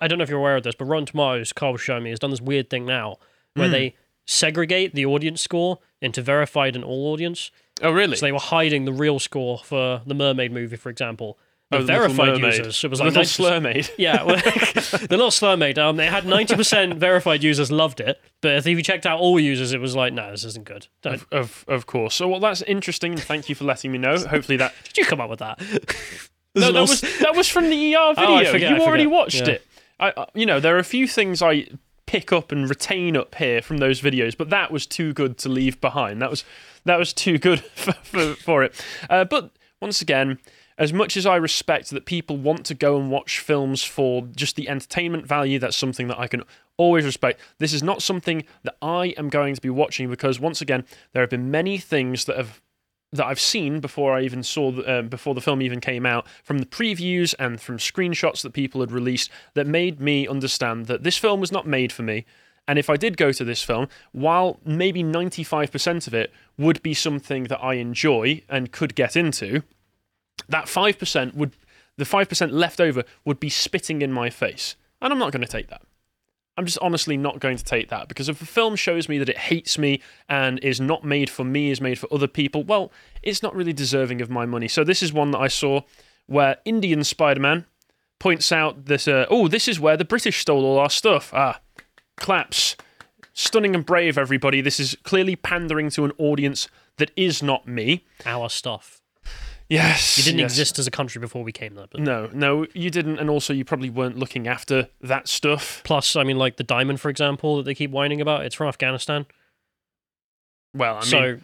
I don't know if you're aware of this, but Rotten Tomatoes, Carl was showing me, has done this weird thing now where Hmm. they segregate the audience score into verified and all audience. Oh, really? So they were hiding the real score for the Mermaid movie, for example. The oh, verified users, it was like Little 90%, Slur Maid. Yeah, well, *laughs* the little slur mate. Um, they had ninety percent *laughs* verified users loved it, but if you checked out all users, it was like, no, this isn't good. Of, of of course. So well, that's interesting. and Thank you for letting me know. Hopefully that. *laughs* did you come up with that? no, that was that was from the ER video. Oh, I forget, you already watched Yeah. it. I, I, you know, there are a few things I pick up and retain up here from those videos, but that was too good to leave behind. That was that was too good for for, for it. Uh, but once again. As much as I respect that people want to go and watch films for just the entertainment value, that's something that I can always respect. This is not something that I am going to be watching because, once again, there have been many things that have that I've seen before I even saw the, uh, before the film even came out from the previews and from screenshots that people had released that made me understand that this film was not made for me. And if I did go to this film, while maybe 95% of it would be something that I enjoy and could get into, that 5% would the 5% left over would be spitting in my face. And I'm not going to take that. I'm just honestly not going to take that because if a film shows me that it hates me and is not made for me, is made for other people, well, it's not really deserving of my money. So this is one that I saw where Indian Spider-Man points out that uh, oh, this is where the British stole all our stuff. Ah, claps. Stunning and brave, everybody. This is clearly pandering to an audience that is not me. Our stuff. Yes, You didn't yes. exist as a country before we came there. But No, no, you didn't, and also you probably weren't looking after that stuff. plus, I mean, like the diamond, for example, that they keep whining about, it's from Afghanistan. Well, I mean, so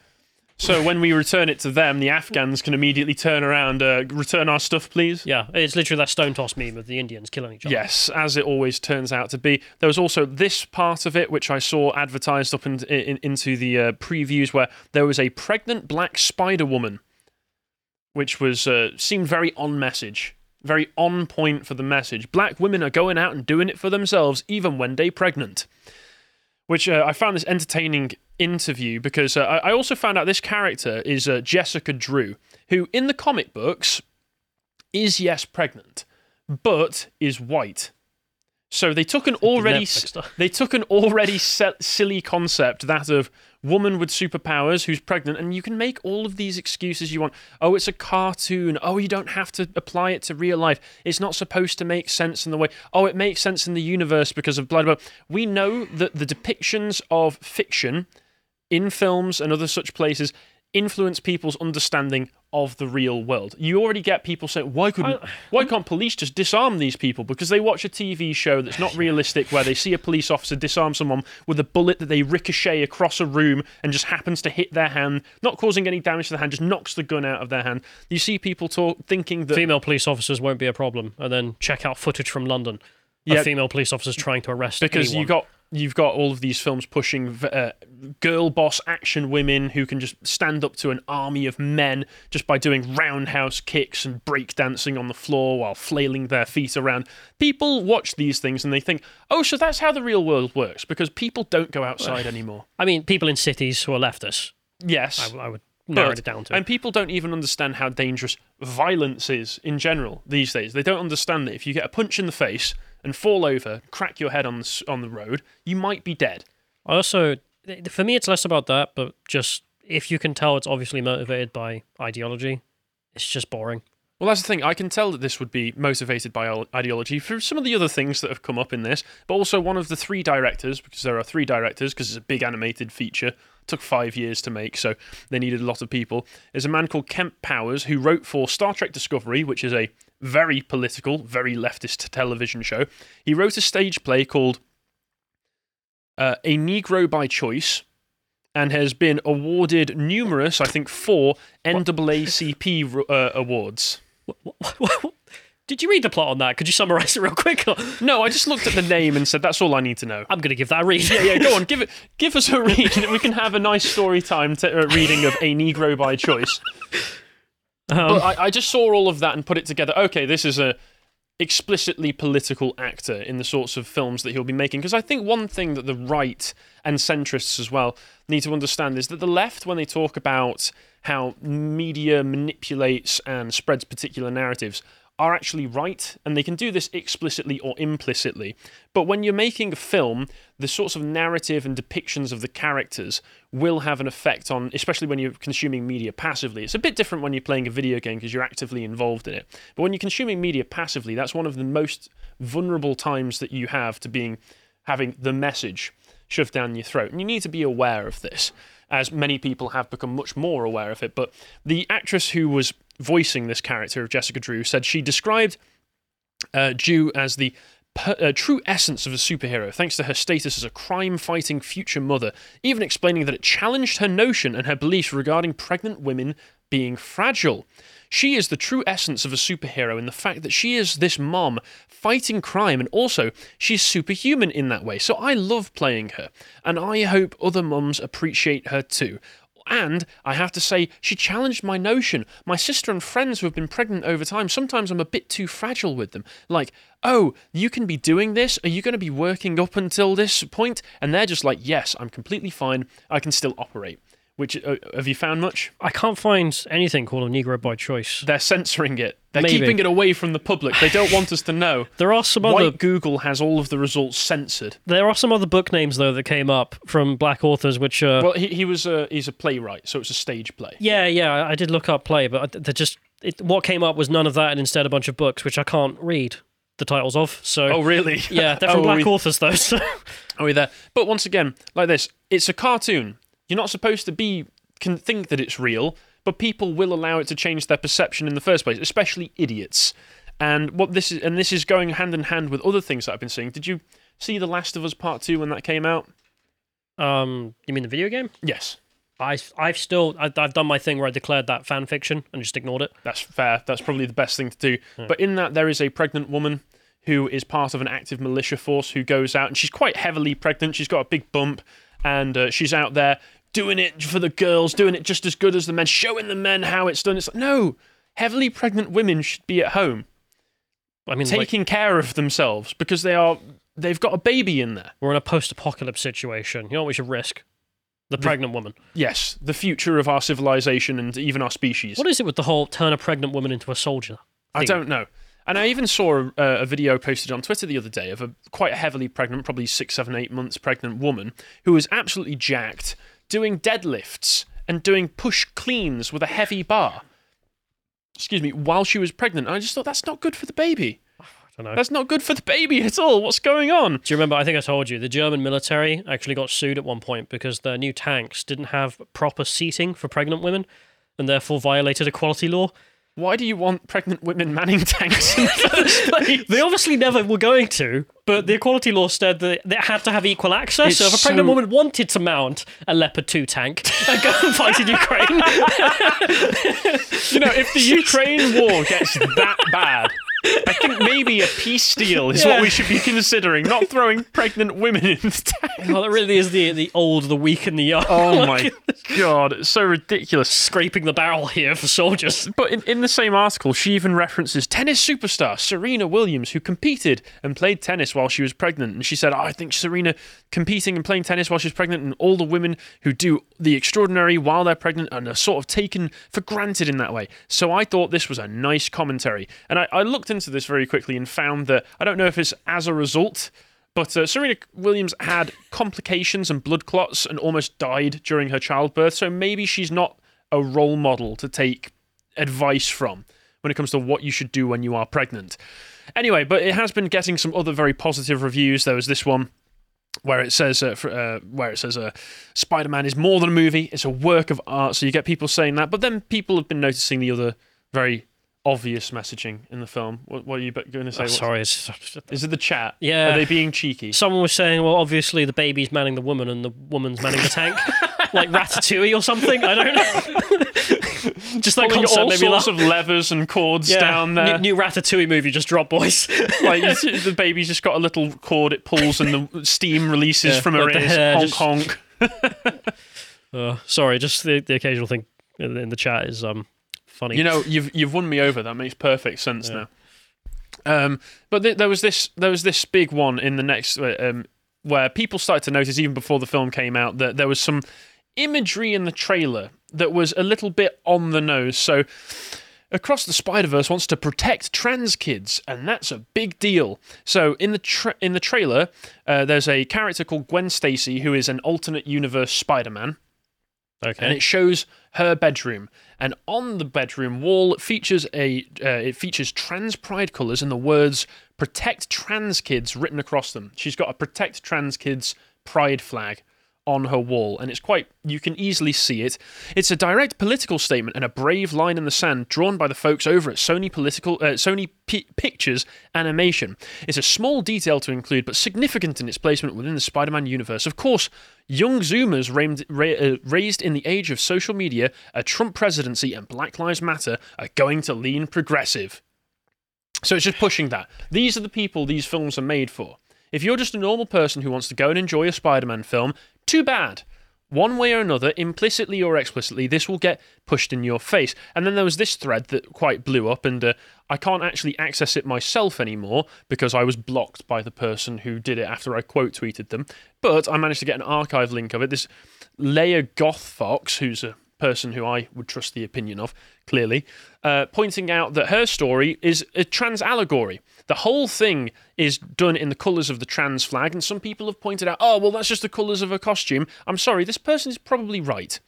so when we return it to them, the Afghans can immediately turn around, uh, return our stuff, please. yeah, it's literally that stone toss meme of the Indians killing each other. Yes, as it always turns out to be. There was also this part of it, which I saw advertised up in, in, into the uh, previews, where there was a pregnant black Spider Woman, which was uh, seemed very on message, very on point for the message. Black women are going out and doing it for themselves, even when they pregnant. Which uh, I found this entertaining interview because uh, I also found out this character is uh, Jessica Drew, who in the comic books is yes pregnant, but is white. So they took an already they took an already silly concept that of woman with superpowers who's pregnant, and you can make all of these excuses you want. Oh, it's a cartoon. Oh, you don't have to apply it to real life. It's not supposed to make sense in the way. Oh, it makes sense in the universe because of blah blah. blah. We know that the depictions of fiction in films and other such places influence people's understanding of the real world. You already get people saying, "Why couldn't? why can't police just disarm these people?" Because they watch a TV show that's not *sighs* realistic, where they see a police officer disarm someone with a bullet that they ricochet across a room and just happens to hit their hand, not causing any damage to the hand, just knocks the gun out of their hand. You see people talk thinking that Female police officers won't be a problem, and then check out footage from London Yeah. of female police officers trying to arrest because anyone. you got you've got all of these films pushing uh, girl boss action women who can just stand up to an army of men just by doing roundhouse kicks and break dancing on the floor while flailing their feet around. People watch these things and they think, "Oh, so that's how the real world works because people don't go outside anymore." I mean, people in cities who are leftists. Yes. I, I would narrow it down to. And people don't even understand how dangerous violence is in general these days. They don't understand that if you get a punch in the face and fall over, crack your head on the, on the road, you might be dead. I also, for me, it's less about that, but just if you can tell it's obviously motivated by ideology, it's just boring. Well, that's the thing. I can tell that this would be motivated by ideology for some of the other things that have come up in this, but also one of the three directors, because there are three directors, because it's a big animated feature, took five years to make, so they needed a lot of people, is a man called Kemp Powers, who wrote for Star Trek Discovery, which is a very political, very leftist television show. He wrote a stage play called uh, A Negro by Choice. And has been awarded numerous, I think, four NAACP uh, awards. Did you read the plot on that? Could you summarize it real quick? *laughs* No, I just looked at the name and said that's all I need to know. I'm going to give that a read. Yeah, yeah, go on, give it, give us a read. and *laughs* We can have a nice story time t- uh, reading of a Negro by choice. Um, I, I just saw all of that and put it together. Okay, this is a explicitly political actor in the sorts of films that he'll be making. Because I think one thing that the right and centrists as well need to understand is that the left, when they talk about how media manipulates and spreads particular narratives, are actually right, and they can do this explicitly or implicitly. But when you're making a film, the sorts of narrative and depictions of the characters will have an effect on, especially when you're consuming media passively. It's a bit different when you're playing a video game because you're actively involved in it. But when you're consuming media passively, that's one of the most vulnerable times that you have to being having the message shoved down your throat. And you need to be aware of this, as many people have become much more aware of it. But the actress who was voicing this character of Jessica Drew said she described uh, Drew as the per, uh, true essence of a superhero, thanks to her status as a crime fighting future mother, even explaining that it challenged her notion and her beliefs regarding pregnant women being fragile. She is the true essence of a superhero in the fact that she is this mom fighting crime, and also she's superhuman in that way. So I love playing her, and I hope other mums appreciate her too. And I have to say, she challenged my notion. My sister and friends who have been pregnant over time, sometimes I'm a bit too fragile with them. Like, oh, you can be doing this? Are you going to be working up until this point? And they're just like, yes, I'm completely fine. I can still operate. Which, uh, have you found much? I can't find anything called a Negro by choice. They're censoring it. They're Maybe. keeping it away from the public. They don't want us to know. *laughs* There are some other White Google has all of the results censored. there are some other book names though that came up from black authors, which uh, Well, he, he was a, he's a playwright, so it's a stage play. yeah, yeah, I- did look up play, but they just it, what came up was none of that, and instead a bunch of books which I can't read the titles of. So Oh, really? yeah, they're *laughs* from Oh, black we- authors though. *laughs* So Are we there? But once again, like this, it's a cartoon. You're not supposed to be can think that it's real, but people will allow it to change their perception in the first place, especially idiots. And what this is, and this is going hand in hand with other things that I've been seeing. Did you see The Last of Us Part Two when that came out? um, you mean the video game? Yes, I I've still I've done my thing where I declared that fan fiction and just ignored it. that's fair. That's probably the best thing to do. But in that, there is a pregnant woman who is part of an active militia force who goes out, and she's quite heavily pregnant. She's got a big bump, and uh, she's out there doing it for the girls, doing it just as good as the men, showing the men how it's done. It's like, no, heavily pregnant women should be at home I mean, like, taking care of themselves because they are they've got a baby in there. we're in a post-apocalypse situation. You know what we should risk? The pregnant woman. Yes, the future of our civilization and even our species. What is it with the whole turn a pregnant woman into a soldier? I don't know. And I even saw a, a video posted on Twitter the other day of a quite heavily pregnant, probably six, seven, eight months pregnant woman who was absolutely jacked, doing deadlifts and doing push cleans with a heavy bar. Excuse me, while she was pregnant. And I just thought that's not good for the baby. *sighs* I don't know. That's not good for the baby at all. What's going on? Do you remember? I think I told you the German military actually got sued at one point because their new tanks didn't have proper seating for pregnant women. and therefore violated equality law. Why do you want pregnant women manning tanks in the first *laughs* place? They obviously never were going to, but the equality law said that they had to have equal access. It's so if a pregnant so- woman wanted to mount a Leopard 2 tank and go and fight in Ukraine, *laughs* You know, if the *laughs* Ukraine war gets that bad, I think maybe a peace deal is Yeah. what we should be considering, not throwing pregnant women in the tank. *laughs* well, that really is the the old, the weak, and the young. Oh *laughs* my god, it's so ridiculous. Scraping the barrel here for soldiers. But in, in the same article, she even references tennis superstar Serena Williams, who competed and played tennis while she was pregnant. And she said, oh, I think Serena competing and playing tennis while she's pregnant, and all the women who do the extraordinary while they're pregnant and are sort of taken for granted in that way. So I thought this was a nice commentary. And I, I looked into this very quickly and found that I don't know if it's as a result. But uh, Serena Williams had complications and blood clots and almost died during her childbirth. So maybe she's not a role model to take advice from when it comes to what you should do when you are pregnant. Anyway, but it has been getting some other very positive reviews. There was this one where it says uh, fr- uh, where it says uh, Spider-Man is more than a movie; it's a work of art. So you get people saying that, but then people have been noticing the other very obvious messaging in the film. What, what are you going to say? Oh, sorry, it's, Is it the chat? Yeah. Are they being cheeky? someone was saying, well, obviously the baby's manning the woman and the woman's manning the tank, *laughs* like Ratatouille or something. I don't know. *laughs* Just that Pulling concept all made sorts of levers and cords Yeah. down there. New, new Ratatouille movie just drop boys. *laughs* like the baby's just got a little cord it pulls and the steam releases Yeah, from her like ears. hair honk just- honk. Uh, sorry, just the, the occasional thing in, in the chat is um funny. You know, you've you've won me over. That makes perfect sense now. Um, but th- there was this there was this big one in the next uh, um, where people started to notice even before the film came out that there was some imagery in the trailer that was a little bit on the nose. So. Across the Spider Verse wants to protect trans kids, and that's a big deal. So in the tra- in the trailer, uh, there's a character called Gwen Stacy who is an alternate universe Spider Man, okay. and it shows her bedroom. And on the bedroom wall features a uh, it features trans pride colors and the words "Protect Trans Kids" written across them. She's got a "Protect Trans Kids" pride flag on her wall, and it's quite you can easily see it. It's a direct political statement and a brave line in the sand drawn by the folks over at Sony Political uh, Sony P- Pictures Animation. It's a small detail to include, but significant in its placement within the Spider-Man universe. Of course, young Zoomers raised, ra- uh, raised in the age of social media, a Trump presidency, and Black Lives Matter are going to lean progressive. So it's just pushing that. These are the people these films are made for. If you're just a normal person who wants to go and enjoy a Spider Man film, too bad. One way or another, implicitly or explicitly, this will get pushed in your face. And then there was this thread that quite blew up, and uh, I can't actually access it myself anymore because I was blocked by the person who did it after I quote tweeted them. But I managed to get an archive link of it. This Leia Gothfox, who's a person who I would trust the opinion of, clearly, uh, pointing out that her story is a trans allegory. The whole thing is done in the colours of the trans flag, and some people have pointed out, oh, well, that's just the colours of a costume. I'm sorry, this person is probably right.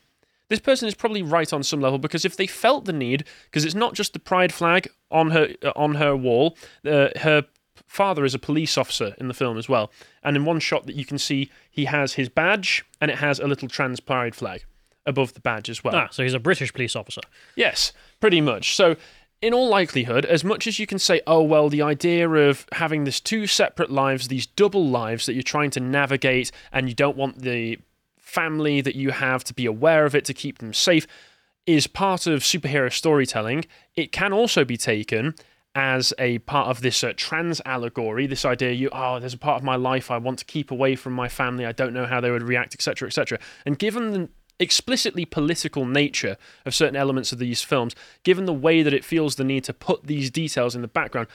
This person is probably right on some level because if they felt the need, because it's not just the pride flag on her uh, on her wall, uh, her father is a police officer in the film as well, and in one shot that you can see he has his badge and it has a little trans pride flag above the badge as well. ah, so he's a British police officer. Yes, pretty much. So, in all likelihood, as much as you can say, oh, well, the idea of having this two separate lives, these double lives that you're trying to navigate, and you don't want the family that you have to be aware of it to keep them safe, is part of superhero storytelling. It can also be taken as a part of this uh, trans allegory this idea you oh there's a part of my life i want to keep away from my family i don't know how they would react etc etc and given the explicitly political nature of certain elements of these films, given the way that it feels the need to put these details in the background,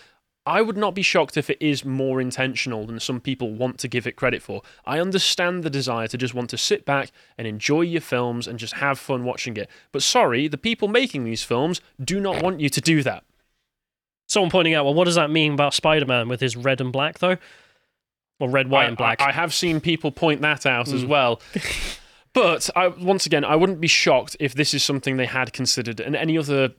I would not be shocked if it is more intentional than some people want to give it credit for. I understand the desire to just want to sit back and enjoy your films and just have fun watching it. But sorry, the people making these films do not want you to do that. Someone pointing out, well, what does that mean about Spider Man with his red and black, though? Well, red, white, I, and black? I, I have seen people point that out as Mm. well. *laughs* but I, once again, I wouldn't be shocked if this is something they had considered. And any other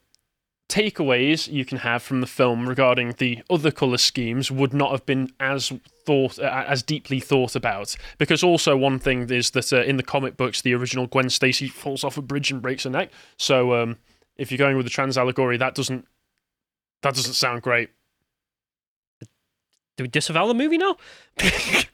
takeaways you can have from the film regarding the other color schemes would not have been as thought uh, as deeply thought about. Because also one thing is that uh, in the comic books the original Gwen Stacy falls off a bridge and breaks her neck. So um, if you're going with the trans allegory that doesn't that doesn't sound great. Do we disavow the movie now? *laughs*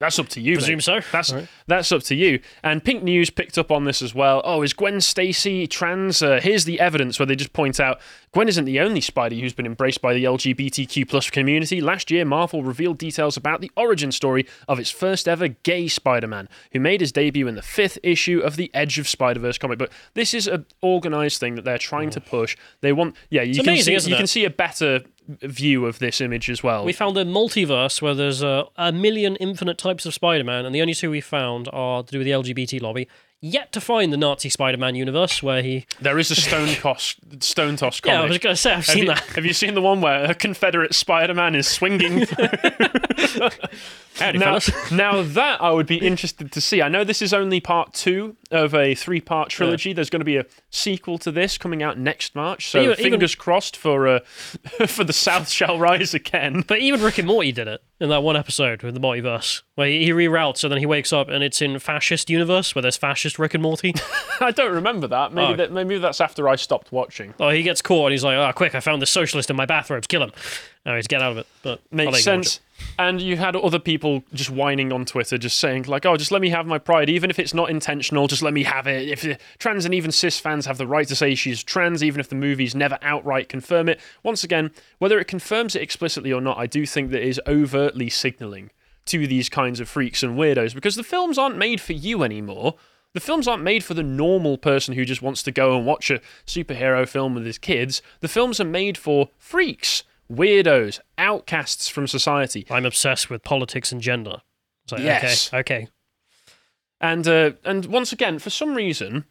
that's up to you mate. Presume so. That's right. that's up to you. And Pink News picked up on this as well. Oh, is Gwen Stacy trans? Uh, here's the evidence where they just point out Gwen isn't the only Spidey who's been embraced by the LGBTQ plus community. Last year, Marvel revealed details about the origin story of its first ever gay Spider-Man, who made his debut in the fifth issue of the Edge of Spider-Verse comic book. This is an organized thing that they're trying to push. They want, yeah, you can amazing, see, you it? can see a better view of this image as well. We found a multiverse where there's a, a million infinite types of Spider-Man, and the only two we found are to do with the LGBT lobby. Yet to find the Nazi Spider-Man universe where he. there is a stone *laughs* toss, stone toss comic. Yeah, I was gonna say I've Have seen you, that. have you seen the one where a Confederate Spider-Man is swinging? *laughs* Howdy, now, *laughs* now that I would be interested to see. I know this is only part two of a three-part trilogy. There's going to be a sequel to this coming out next March. So Even- even- fingers crossed for uh, for the South shall rise again. But even Rick and Morty did it in that one episode with the multiverse, where he, reroutes and then he wakes up and it's in fascist universe where there's fascist Rick and Morty. *laughs* I don't remember that. Maybe Oh. that maybe that's after I stopped watching. oh, he gets caught and he's like, "Ah, quick! I found the socialist in my bathrobes. Kill him!" No, he's get out of it. But Makes sense. And you had other people just whining on Twitter, just saying like, "Oh, just let me have my pride, even if it's not intentional. Just let me have it." If the trans and even cis fans have the right to say she's trans, even if the movies never outright confirm it. Once again, whether it confirms it explicitly or not, I do think that is overtly signalling to these kinds of freaks and weirdos because the films aren't made for you anymore. The films aren't made for the normal person who just wants to go and watch a superhero film with his kids. The films are made for freaks, weirdos, outcasts from society. I'm obsessed with politics and gender. Like, Yes. okay, okay. And uh, and once again, for some reason,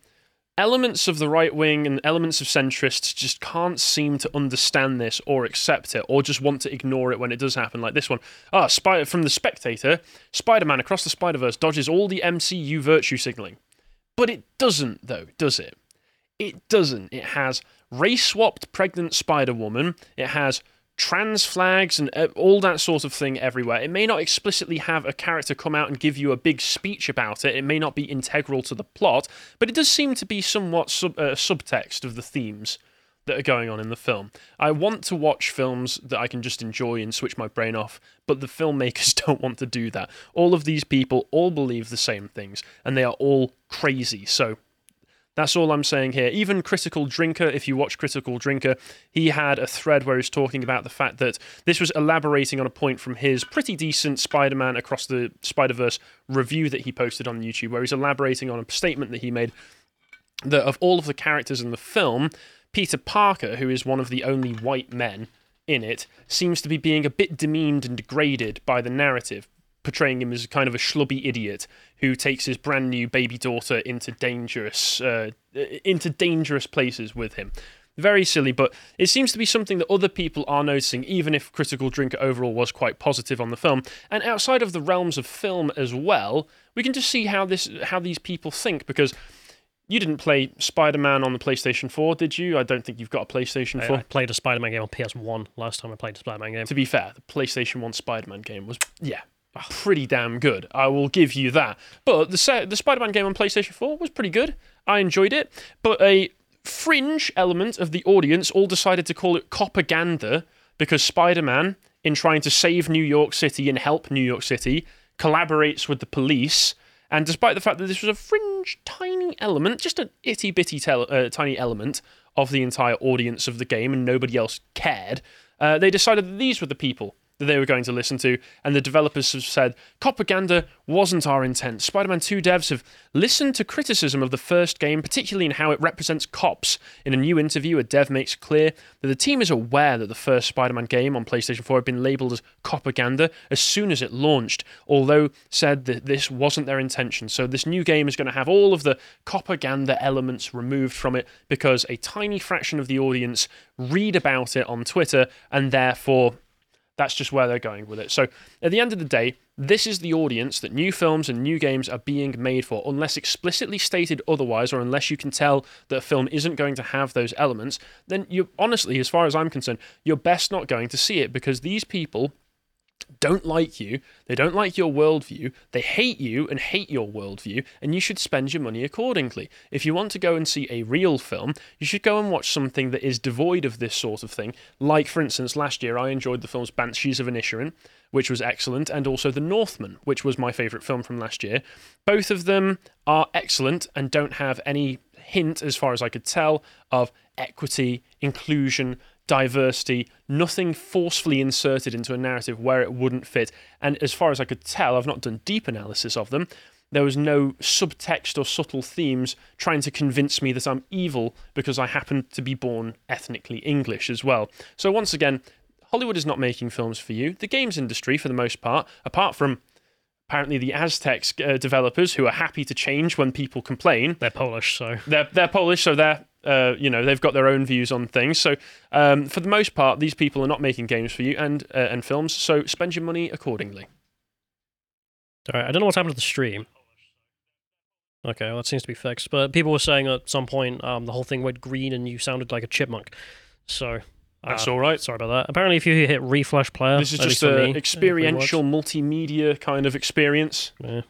elements of the right wing and elements of centrists just can't seem to understand this or accept it, or just want to ignore it when it does happen. Like this one, ah, from the Spectator, Spider-Man across the Spider-Verse dodges all the MCU virtue signaling, but it doesn't, though, does it? It doesn't. It has race swapped pregnant Spider Woman. It has trans flags and uh, all that sort of thing everywhere. It may not explicitly have a character come out and give you a big speech about it. It may not be integral to the plot, but it does seem to be somewhat sub- uh, subtext of the themes that are going on in the film. I want to watch films that I can just enjoy and switch my brain off, but the filmmakers *laughs* don't want to do that. All of these people all believe the same things, and they are all crazy. So that's all I'm saying here. Even Critical Drinker, if you watch Critical Drinker, he had a thread where he was talking about the fact that this was elaborating on a point from his pretty decent Spider Man Across the Spider Verse review that he posted on YouTube, where he's elaborating on a statement that he made that of all of the characters in the film, Peter Parker, who is one of the only white men in it, seems to be being a bit demeaned and degraded by the narrative, portraying him as kind of a schlubby idiot who takes his brand new baby daughter into dangerous uh, into dangerous places with him. Very silly, but it seems to be something that other people are noticing, even if Critical Drinker overall was quite positive on the film. And outside of the realms of film as well, we can just see how this how these people think because you didn't play Spider Man on the PlayStation 4, did you? I don't think you've got a PlayStation I, 4. I played a Spider-Man game on PS1 last time I played a Spider-Man game. To be fair, the PlayStation 1 Spider Man game was, yeah, pretty damn good. I will give you that. But the, the Spider Man game on PlayStation 4 was pretty good. I enjoyed it. But a fringe element of the audience all decided to call it propaganda because Spider Man, in trying to save New York City and help New York City, collaborates with the police. And despite the fact that this was a fringe, tiny element, just an itty bitty tel- uh, tiny element of the entire audience of the game, and nobody else cared, uh, they decided that these were the people that they were going to listen to, and the developers have said, propaganda wasn't our intent. Spider Man 2 devs have listened to criticism of the first game, particularly in how it represents cops. In a new interview, a dev makes clear that the team is aware that the first Spider Man game on PlayStation 4 had been labeled as propaganda as soon as it launched, although said that this wasn't their intention. So this new game is going to have all of the propaganda elements removed from it because a tiny fraction of the audience read about it on Twitter and therefore That's just where they're going with it. So at the end of the day, this is the audience that new films and new games are being made for, unless explicitly stated otherwise, or unless you can tell that a film isn't going to have those elements, then you honestly, as far as I'm concerned, you're best not going to see it because these people don't like you, they don't like your worldview, they hate you and hate your worldview, and you should spend your money accordingly. If you want to go and see a real film, you should go and watch something that is devoid of this sort of thing. Like, for instance, last year I enjoyed the films Banshees of Inisherin, which was excellent, and also The Northman, which was my favourite film from last year. Both of them are excellent and don't have any hint, as far as I could tell, of equity, inclusion, diversity, nothing forcefully inserted into a narrative where it wouldn't fit. And as far as I could tell, I've not done deep analysis of them. There was no subtext or subtle themes trying to convince me that I'm evil because I happen to be born ethnically English as well. So, once again, Hollywood is not making films for you. The games industry, for the most part, apart from apparently the Aztecs uh, developers who are happy to change when people complain, They're Polish, so they're they're Polish, so they're uh, you know they've got their own views on things. So um, for the most part, these people are not making games for you and uh, and films. So spend your money accordingly. All right, I don't know what's happened to the stream. Okay, well, that seems to be fixed. But people were saying at some point um, the whole thing went green and you sounded like a chipmunk. So That's uh, all right. Sorry about that. Apparently, if you hit refresh player, This is just an experiential multimedia kind of experience. Yeah.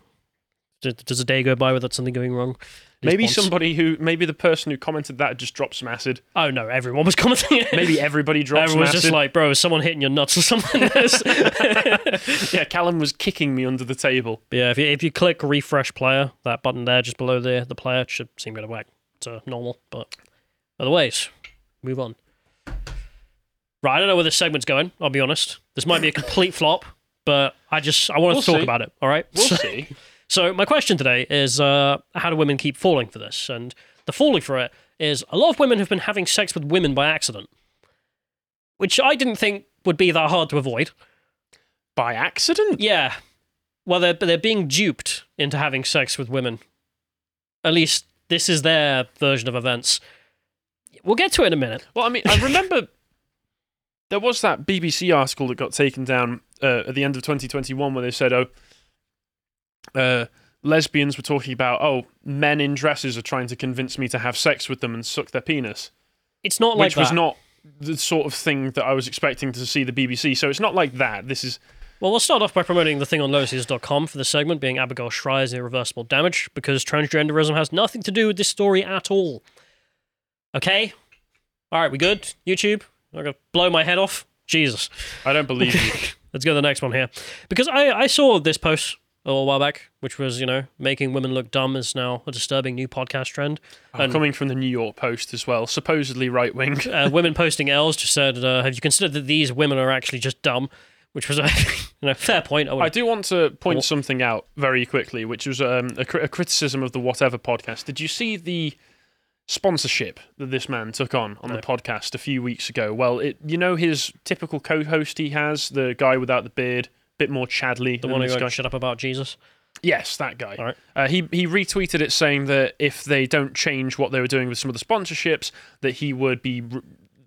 Does a day go by without something going wrong? Maybe somebody who maybe the person who commented that just dropped some acid. Oh no, everyone was commenting. it. *laughs* Maybe everybody dropped some Everyone was acid. just like, bro, is someone hitting your nuts or something? *laughs* yeah, Callum was kicking me under the table. But yeah, if you, if you click refresh player, that button there just below the the player should seem to go back to normal. But otherwise, move on. Right, I don't know where this segment's going. I'll be honest. This might be a complete flop, but I just I want We'll to talk see. about it. All right. We'll So- see. *laughs* So my question today is, uh, how do women keep falling for this? And the falling for it is a lot of women have been having sex with women by accident, which I didn't think would be that hard to avoid. By accident? Yeah. Well, they're they're being duped into having sex with women. At least this is their version of events. We'll get to it in a minute. Well, I mean, I remember *laughs* there was that BBC article that got taken down uh, at the end of 2021 where they said, oh, uh, lesbians were talking about, oh, men in dresses are trying to convince me to have sex with them and suck their penis, It's not like which was not the sort of thing that I was expecting to see the BBC. So it's not like that. This is Well, we'll start off by promoting the thing on lotuses.com for the segment being Abigail Shrier's irreversible damage because transgenderism has nothing to do with this story at all. Okay? All right, we good? YouTube? I'm going to blow my head off? Jesus. I don't believe you. *laughs* Let's go to the next one here. Because I, I saw this post a little while back, which was, you know, making women look dumb is now a disturbing new podcast trend. I'm coming from the New York Post as well, supposedly right wing. *laughs* Uh, women posting L's just said, uh, have you considered that these women are actually just dumb? Which was a *laughs* you know, fair point. I I do want to point something out very quickly, which was um, a, cri- a criticism of the Whatever podcast. Did you see the sponsorship that this man took on on No. the podcast a few weeks ago? Well, it you know his typical co-host he has, the guy without the beard, bit more Chadley. the one who got shut up about Jesus. Yes, that guy. All right. Uh, he he retweeted it saying that if they don't change what they were doing with some of the sponsorships, that he would be r-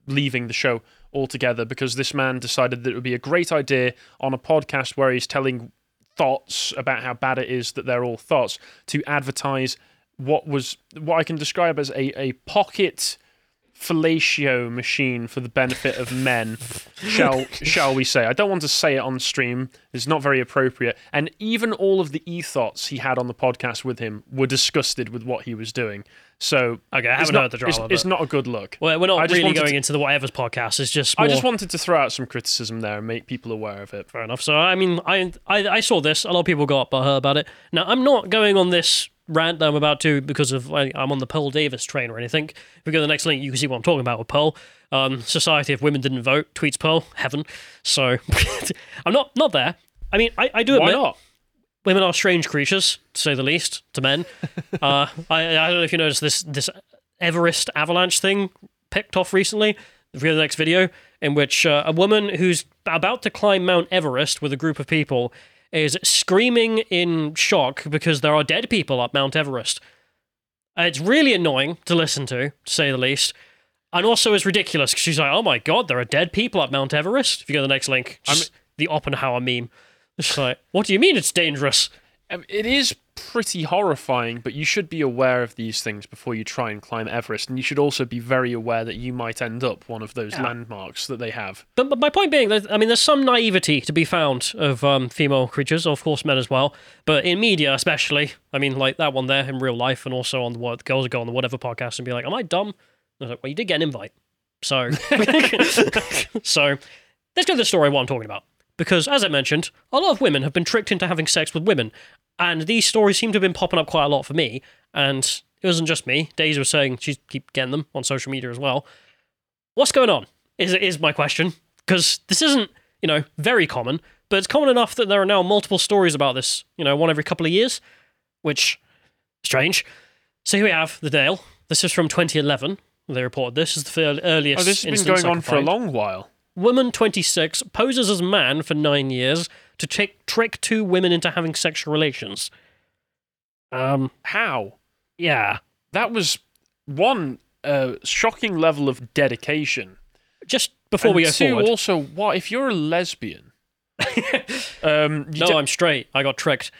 leaving the show altogether because this man decided that it would be a great idea on a podcast where he's telling thoughts about how bad it is that they're all thoughts to advertise what was what I can describe as a, a pocket fellatio machine for the benefit of men shall *laughs* shall we say i don't want to say it on stream it's not very appropriate and even all of the ethos he had on the podcast with him were disgusted with what he was doing so Okay, I haven't not, heard the drama. it's, it's not a good look Well, we're not really going to- into the whatever's podcast. It's just more, i just wanted to throw out some criticism there and make people aware of it fair enough. So I mean, I, I I saw this. A lot of people got butthurt about it. Now I'm not going on this rant that I'm about to because of I, I'm on the Pearl Davis train or anything. If we go to the next link, you can see what I'm talking about with Pearl. Um, Society of Women didn't vote. Tweets Pearl heaven. So *laughs* I'm not not there. I mean, I, I do why admit not women are strange creatures, to say the least, to men. *laughs* uh, I, I don't know if you noticed this this Everest avalanche thing picked off recently the next video, in which uh, a woman who's about to climb Mount Everest with a group of people is screaming in shock because there are dead people up Mount Everest. Uh, it's really annoying to listen to, to say the least. And also it's ridiculous because she's like, oh my god, there are dead people at Mount Everest. If you go to the next link, just the Oppenheimer meme. It's like, what do you mean it's dangerous? Um, It is pretty horrifying, but you should be aware of these things before you try and climb Everest, and you should also be very aware that you might end up one of those Yeah. landmarks that they have. But, but my point being, I mean, there's some naivety to be found of um, female creatures, of course, men as well. But in media, especially, I mean, like that one there in real life, and also on the what girls go on the whatever podcast and be like, "Am I dumb?" I was like, "Well, you did get an invite, so." *laughs* so, let's go to the story. What I'm talking about, because as I mentioned, a lot of women have been tricked into having sex with women, and these stories seem to have been popping up quite a lot for me. And it wasn't just me. Daisy was saying she keep getting them on social media as well. What's going on? Is is my question because this isn't you know very common, but it's common enough that there are now multiple stories about this. You know, one every couple of years, which strange. So here we have the Dale. This is from 2011. They reported this This is the earliest. Oh, this has been going on for a long while. Woman 26 poses as man for nine years to trick trick two women into having sexual relations. Um, How? yeah. That was one uh, shocking level of dedication. Just before and we go two, forward, also, what if you're a lesbian? *laughs* um, no, don't- I'm straight. I got tricked.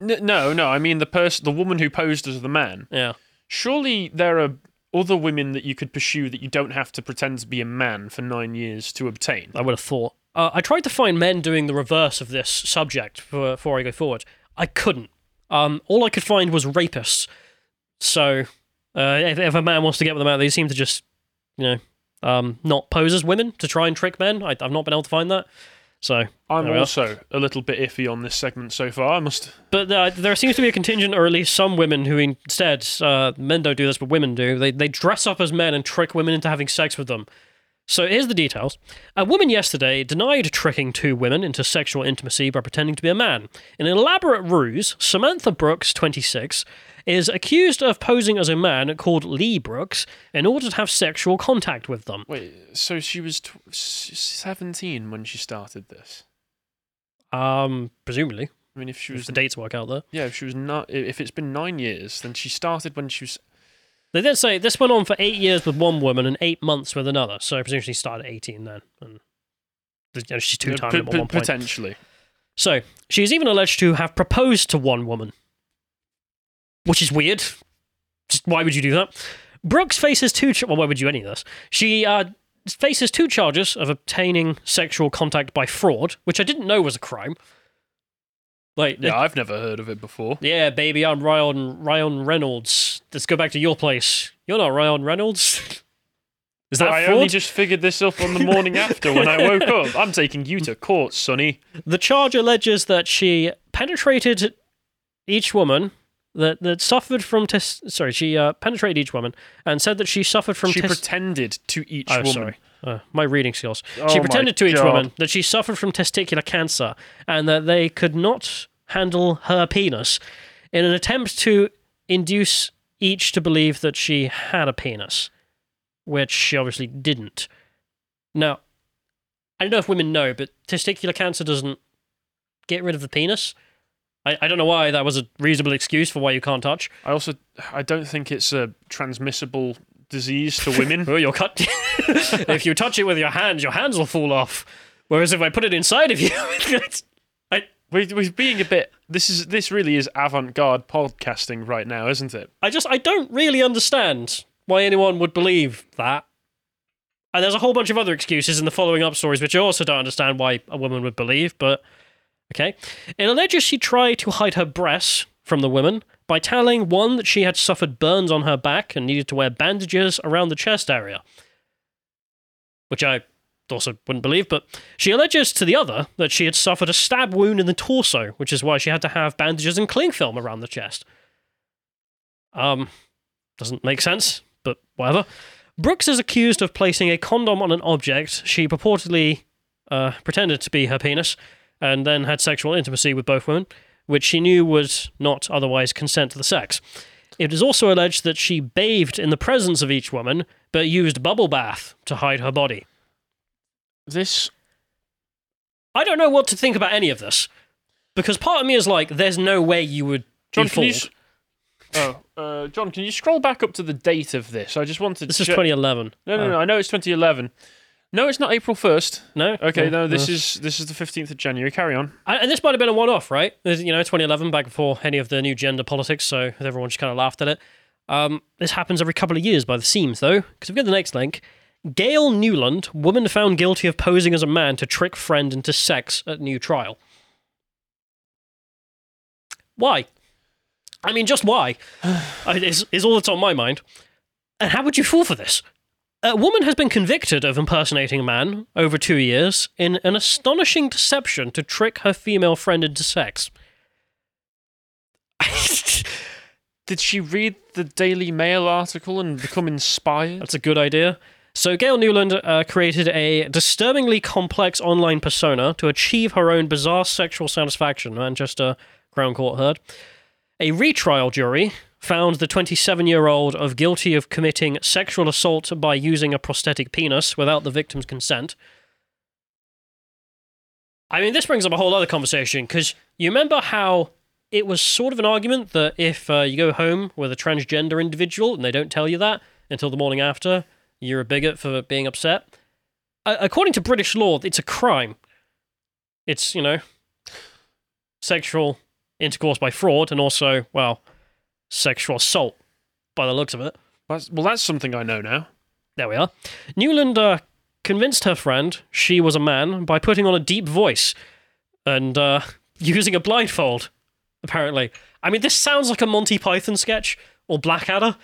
N- no, no. I mean the person, the woman who posed as the man. Yeah. Surely there are other women that you could pursue that you don't have to pretend to be a man for nine years to obtain. I would have thought. Uh, I tried to find men doing the reverse of this subject for, before I go forward. I couldn't. Um, all I could find was rapists. So, uh, if, if a man wants to get with them out, they seem to just, you know, um, not pose as women to try and trick men. I, I've not been able to find that. So, I'm There we are. also a little bit iffy on this segment so far. I must. but uh, there seems to be a contingent, or at least some women who instead, uh, men don't do this, but women do. They they dress up as men and trick women into having sex with them. So here's the details. A woman yesterday denied tricking two women into sexual intimacy by pretending to be a man. In an elaborate ruse, Samantha Brooks, 26, is accused of posing as a man called Lee Brooks in order to have sexual contact with them. Wait, so she was tw- 17 when she started this. Um, presumably, I mean, if she if was the dates work out there. yeah, if she was not, if it's been nine years, then she started when she was. They did say this went on for eight years with one woman and eight months with another. So presumably she started at 18 then. And she's two times p- at one point. potentially. So she's even alleged to have proposed to one woman, which is weird. Just why would you do that? Brooks faces two. Ch- well, why would you any of this? She uh, faces two charges of obtaining sexual contact by fraud, which I didn't know was a crime. Like, Yeah, I've never heard of it before. yeah, baby, I'm Ryan Ryan Reynolds. Let's go back to your place. You're not Ryan Reynolds. *laughs* Is that I fraud? only just figured this up on the morning after when I woke up. I'm taking you to court, Sonny. The charge alleges that she penetrated each woman that, that suffered from tes- sorry, she uh, penetrated each woman and said that she suffered from she tes- pretended to each Oh, woman. sorry. Uh, my reading skills. Oh she pretended to each God. woman that she suffered from testicular cancer and that they could not handle her penis in an attempt to induce each to believe that she had a penis, which she obviously didn't. Now, I don't know if women know, but testicular cancer doesn't get rid of the penis. I, I don't know why that was a reasonable excuse for why you can't touch. I also, I don't think it's a transmissible disease to women. *laughs* Oh, you'll cut. *laughs* if you touch it with your hands, your hands will fall off. Whereas if I put it inside of you, *laughs* I, we, we're being a bit. This is this really is avant-garde podcasting right now, isn't it? I just I don't really understand why anyone would believe that. And there's a whole bunch of other excuses in the following up stories, which I also don't understand why a woman would believe. But okay, it alleges she tried to hide her breasts from the women by telling one that she had suffered burns on her back and needed to wear bandages around the chest area, which I also wouldn't believe. But she alleges to the other that she had suffered a stab wound in the torso, which is why she had to have bandages and cling film around the chest. Um, doesn't make sense, but whatever. Brooks is accused of placing a condom on an object she purportedly uh, pretended to be her penis and then had sexual intimacy with both women, which she knew would not otherwise consent to the sex. It is also alleged that she bathed in the presence of each woman, but used bubble bath to hide her body. This I don't know what to think about any of this. Because part of me is like, there's no way you would John, be can you, fooled. Oh, uh, John, can you scroll back up to the date of this? I just wanted. This is check- 2011. No, no, Uh, no. I know it's 2011. No, it's not April 1st. No. Okay, No, this is this is the 15th of January. Carry on. And and this might have been a one-off, right? This- You know, 2011, back before any of the new gender politics, so everyone just kind of laughed at it. Um, this happens every couple of years by the seams, though, because we've got the next link. Gayle Newland, woman found guilty of posing as a man to trick friend into sex at new trial. Why? I mean, just why? *sighs* Is, is all that's on my mind. And how would you fall for this? A woman has been convicted of impersonating a man over two years in an astonishing deception to trick her female friend into sex. *laughs* Did she read the Daily Mail article and become inspired? That's a good idea. So, Gayle Newland uh, created a disturbingly complex online persona to achieve her own bizarre sexual satisfaction, Manchester Crown Court heard. A retrial jury found the 27 year old of guilty of committing sexual assault by using a prosthetic penis without the victim's consent. I mean, this brings up a whole other conversation because you remember how it was sort of an argument that if uh, you go home with a transgender individual and they don't tell you that until the morning after, you're a bigot for being upset. Uh, according to British law, it's a crime. It's, you know, sexual intercourse by fraud and also, well, sexual assault by the looks of it. That's- well, that's something I know now. There we are. Newland uh, convinced her friend she was a man by putting on a deep voice and uh, *laughs* using a blindfold, apparently. I mean, this sounds like a Monty Python sketch or Blackadder.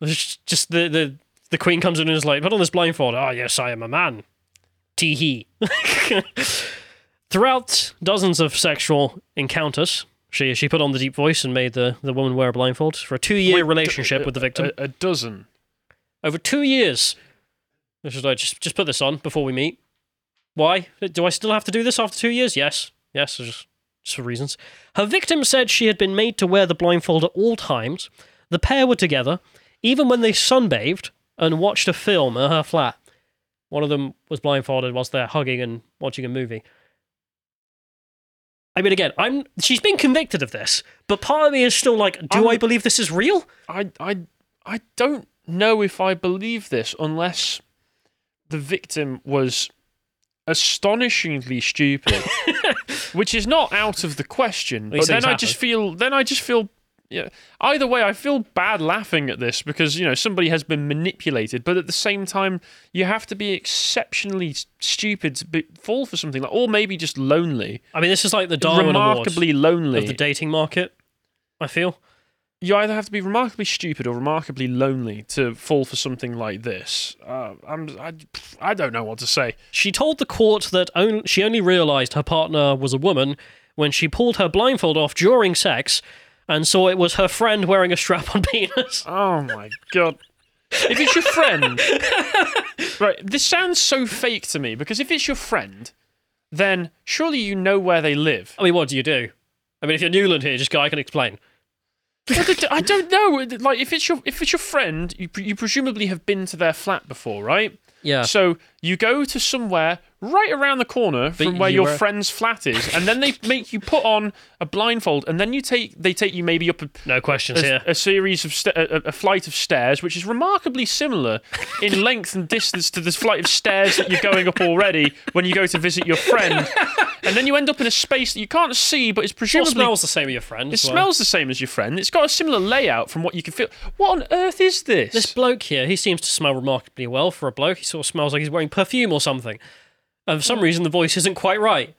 It's just the, the, the queen comes in and is like, put on this blindfold. Oh, yes, I am a man. Tee hee. *laughs* Throughout dozens of sexual encounters, she, she put on the deep voice and made the, the woman wear a blindfold for a two year relationship d- with the victim A, a dozen. over two years. I should I just just put this on before we meet? Why do I still have to do this after two years? Yes, yes, just just for reasons. Her victim said she had been made to wear the blindfold at all times. The pair were together, even when they sunbathed and watched a film at her flat. One of them was blindfolded whilst they're hugging and watching a movie. I mean, again, I'm she's been convicted of this, but part of me is still like, do I'm- I believe this is real? I, I, I don't know if I believe this unless the victim was astonishingly stupid, *laughs* which is not out of the question. But then I just feel, then I just feel, yeah. Either way, I feel bad laughing at this because you know somebody has been manipulated, but at the same time, you have to be exceptionally stupid to be, fall for something like, or maybe just lonely, I mean, this is like the Darwin remarkably lonely. of the dating market. I feel. you either have to be remarkably stupid or remarkably lonely to fall for something like this. Uh, I'm, I, I don't know what to say. She told the court that on- she only realized her partner was a woman when she pulled her blindfold off during sex and saw it was her friend wearing a strap on *laughs* penis. Oh my god. If it's your friend, *laughs* right? This sounds so fake to me because if it's your friend, then surely you know where they live. I mean, what do you do? I mean, if you're Newland here, just go, I can explain. I don't know. Like if it's your if it's your friend, you pre- you presumably have been to their flat before, right? Yeah. So you go to somewhere right around the corner from where you your were- friend's flat is, and then they make you put on a blindfold, and then you take they take you maybe up a, No questions a, here. a series of sta- a, a flight of stairs, which is remarkably similar in *laughs* length and distance to this flight of stairs that you're going up already when you go to visit your friend, and then you end up in a space that you can't see, but it's It presumably smells the same as your friend. it as well. smells the same as your friend. It's got a similar layout from what you can feel. What on earth is this? This bloke here, he seems to smell remarkably well for a bloke. He sort of smells like he's wearing perfume or something. And for some reason, the voice isn't quite right.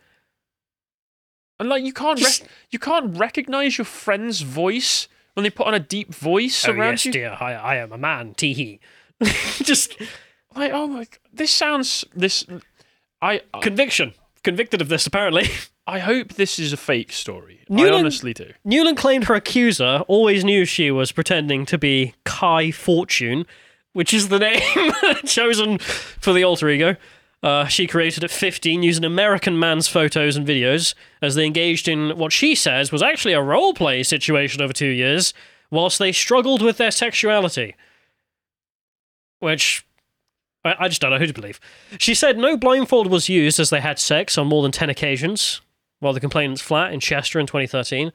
And like you can't Just- rec- you can't recognize your friend's voice when they put on a deep voice Oh, around yes, you. dear, I, I am a man. Tee hee. *laughs* just Like oh my, this sounds this. I conviction. Convicted of this, apparently. *laughs* I hope this is a fake story. I honestly do. Newland claimed her accuser always knew she was pretending to be Kai Fortune, which is the name *laughs* chosen for the alter ego. Uh, she created at 15 using American man's photos and videos as they engaged in what she says was actually a role play situation over two years, whilst they struggled with their sexuality. Which I, I just don't know who to believe. She said no blindfold was used as they had sex on more than 10 occasions while the complainant's flat in Chester in 2013.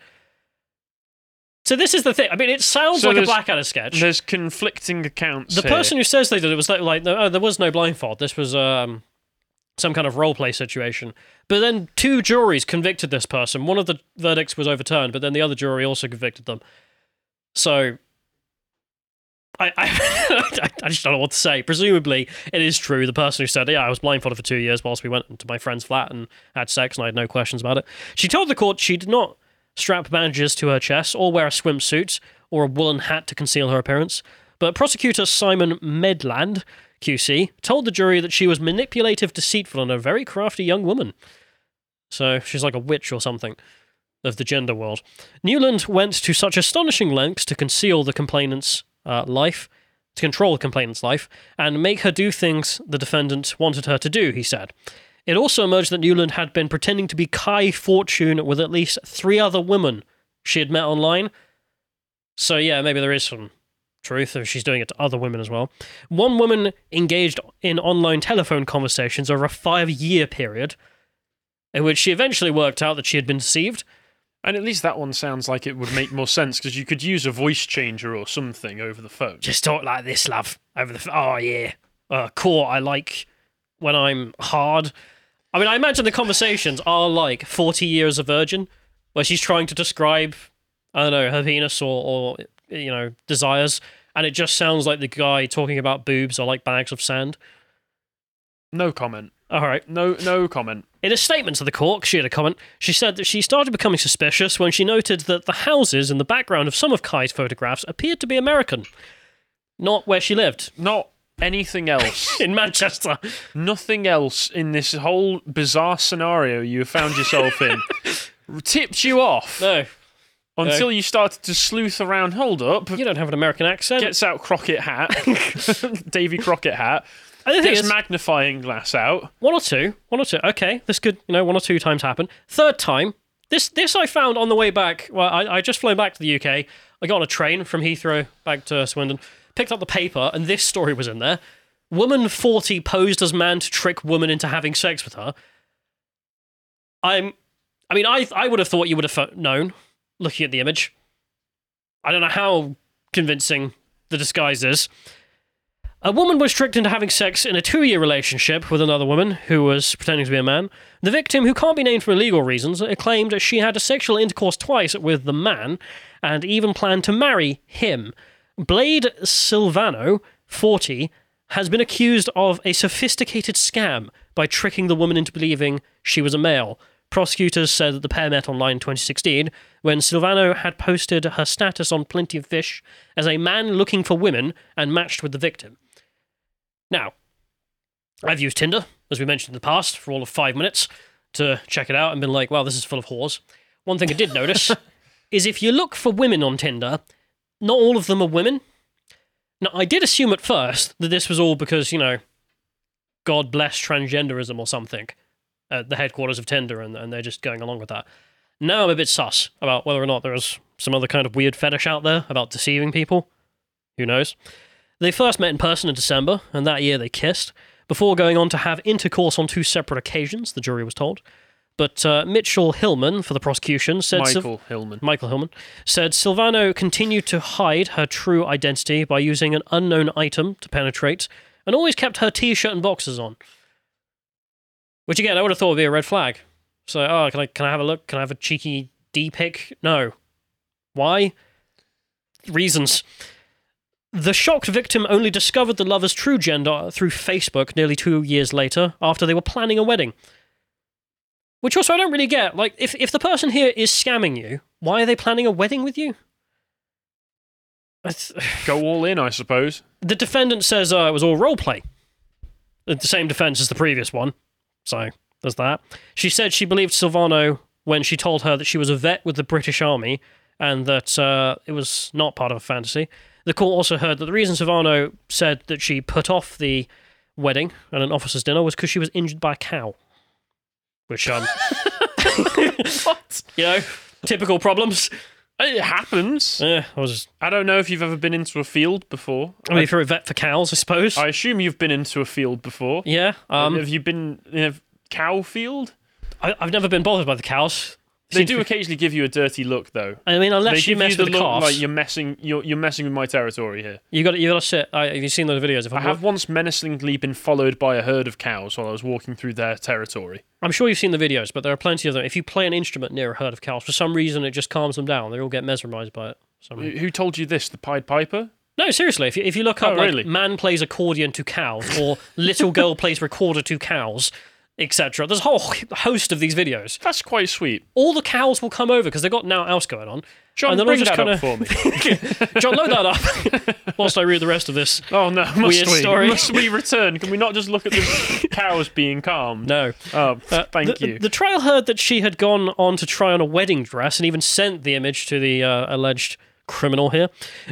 So this is the thing. I mean, it sounds So like a Blackadder sketch. There's conflicting accounts. The here. person who says they did it was like, like oh, there was no blindfold. This was um, some kind of role play situation. But then two juries convicted this person. One of the verdicts was overturned, but then the other jury also convicted them. So I, *laughs* I, I just don't know what to say. Presumably, it is true. The person who said, "Yeah, I was blindfolded for two years whilst we went into my friend's flat and had sex, and I had no questions about it." She told the court she did not strap bandages to her chest or wear a swimsuit or a woolen hat to conceal her appearance. But prosecutor Simon Medland, QC, told the jury that she was manipulative, deceitful, and a very crafty young woman. So she's like a witch or something of the gender world. Newland went to such astonishing lengths to conceal the complainant's uh, life, to control the complainant's life, and make her do things the defendant wanted her to do, he said. It also emerged that Newland had been pretending to be Kai Fortune with at least three other women she had met online. So, yeah, maybe there is some truth if she's doing it to other women as well. One woman engaged in online telephone conversations over a five year period, in which she eventually worked out that she had been deceived. And at least that one sounds like it would make more sense because you could use a voice changer or something over the phone. Just talk like this, love. Over the. F- oh, yeah. Uh, court, I like when I'm hard. I mean, I imagine the conversations are like 40 Years a Virgin, where she's trying to describe, I don't know, her penis or, or you know, desires, and it just sounds like the guy talking about boobs or like bags of sand. No comment. All right. No, no comment. In a statement to the court, she had a comment. She said that she started becoming suspicious when she noted that the houses in the background of some of Kai's photographs appeared to be American, not where she lived, Not anything else. *laughs* in Manchester. Nothing else in this whole bizarre scenario you found yourself in *laughs* tipped you off No, until you started to sleuth around. Hold up. you don't have an American accent. Gets out Crockett hat, *laughs* Davy Crockett hat. Thing Gets is, magnifying glass out. one or two, one or two. Okay, this could, you know, one or two times happen. Third time, this this I found on the way back. Well, I, I just flown back to the UK. I got on a train from Heathrow back to Swindon, picked up the paper, and this story was in there. Woman 40 posed as man to trick woman into having sex with her. I'm, I mean, I I would have thought you would have known, looking at the image. I don't know how convincing the disguise is. A woman was tricked into having sex in a two year relationship with another woman who was pretending to be a man. The victim, who can't be named for legal reasons, claimed she had a sexual intercourse twice with the man and even planned to marry him. Blade Silvano, 40, has been accused of a sophisticated scam by tricking the woman into believing she was a male. Prosecutors said that the pair met online in 2016 when Silvano had posted her status on Plenty of Fish as a man looking for women and matched with the victim. Now, I've used Tinder, as we mentioned in the past, for all of five minutes to check it out and been like, wow, this is full of whores. One thing I did notice *laughs* is if you look for women on Tinder, not all of them are women. Now, I did assume at first that this was all because, you know, God bless transgenderism or something at the headquarters of Tinder and, and they're just going along with that. Now I'm a bit sus about whether or not there is some other kind of weird fetish out there about deceiving people. Who knows? They first met in person in December, and that year they kissed, before going on to have intercourse on two separate occasions, the jury was told. But uh, Mitchell Hillman, for the prosecution, said Sil- Michael Hillman. Michael Hillman said Silvano continued to hide her true identity by using an unknown item to penetrate, and always kept her t-shirt and boxers on. Which again, I would have thought would be a red flag. So, oh, can I can I have a look? Can I have a cheeky D pic? No. Why? Reasons. The shocked victim only discovered the lover's true gender through Facebook nearly two years later, after they were planning a wedding. Which also I don't really get. Like, if, if the person here is scamming you, why are they planning a wedding with you? That's- *sighs* Go all in, I suppose. the defendant says uh, it was all role play. The same defense as the previous one. So there's that. She said she believed Silvano when she told her that she was a vet with the British Army and that uh, it was not part of a fantasy. The court also heard that the reason Silvano said that she put off the wedding and an officer's dinner was because she was injured by a cow. Which, um, *laughs* what? *laughs* you know, typical problems. It happens. Yeah, I was. I don't know if you've ever been into a field before. I mean, if you're a vet for cows, I suppose. I assume you've been into a field before. yeah. Um, have you been in a cow field? I, I've never been bothered by the cows. They do occasionally give you a dirty look, though. I mean, They unless you mess you the with the calves, like you're messing. You're you're messing with my territory here. you got you got to sit. I, have you seen those videos? If I I'm, have once menacingly been followed by a herd of cows while I was walking through their territory. I'm sure you've seen the videos, but there are plenty of them. If you play an instrument near a herd of cows, for some reason it just calms them down. They all get mesmerized by it. Who who told you this? The Pied Piper? No, seriously. If you, if you look oh, up Oh, like really? man plays accordion to cows or little girl plays recorder to cows, etc., there's a whole host of these videos. That's quite sweet. All the cows will come over because they've got now else going on. John, And bring that kinda- for me. *laughs* John, load that up *laughs* whilst I read the rest of this. Oh no, must Weird we? story. *laughs* Must we return? Can we not just look at the cows being calmed? No. Oh, Uh, thank the, you. The trial heard that she had gone on to try on a wedding dress and even sent the image to the uh, alleged criminal here.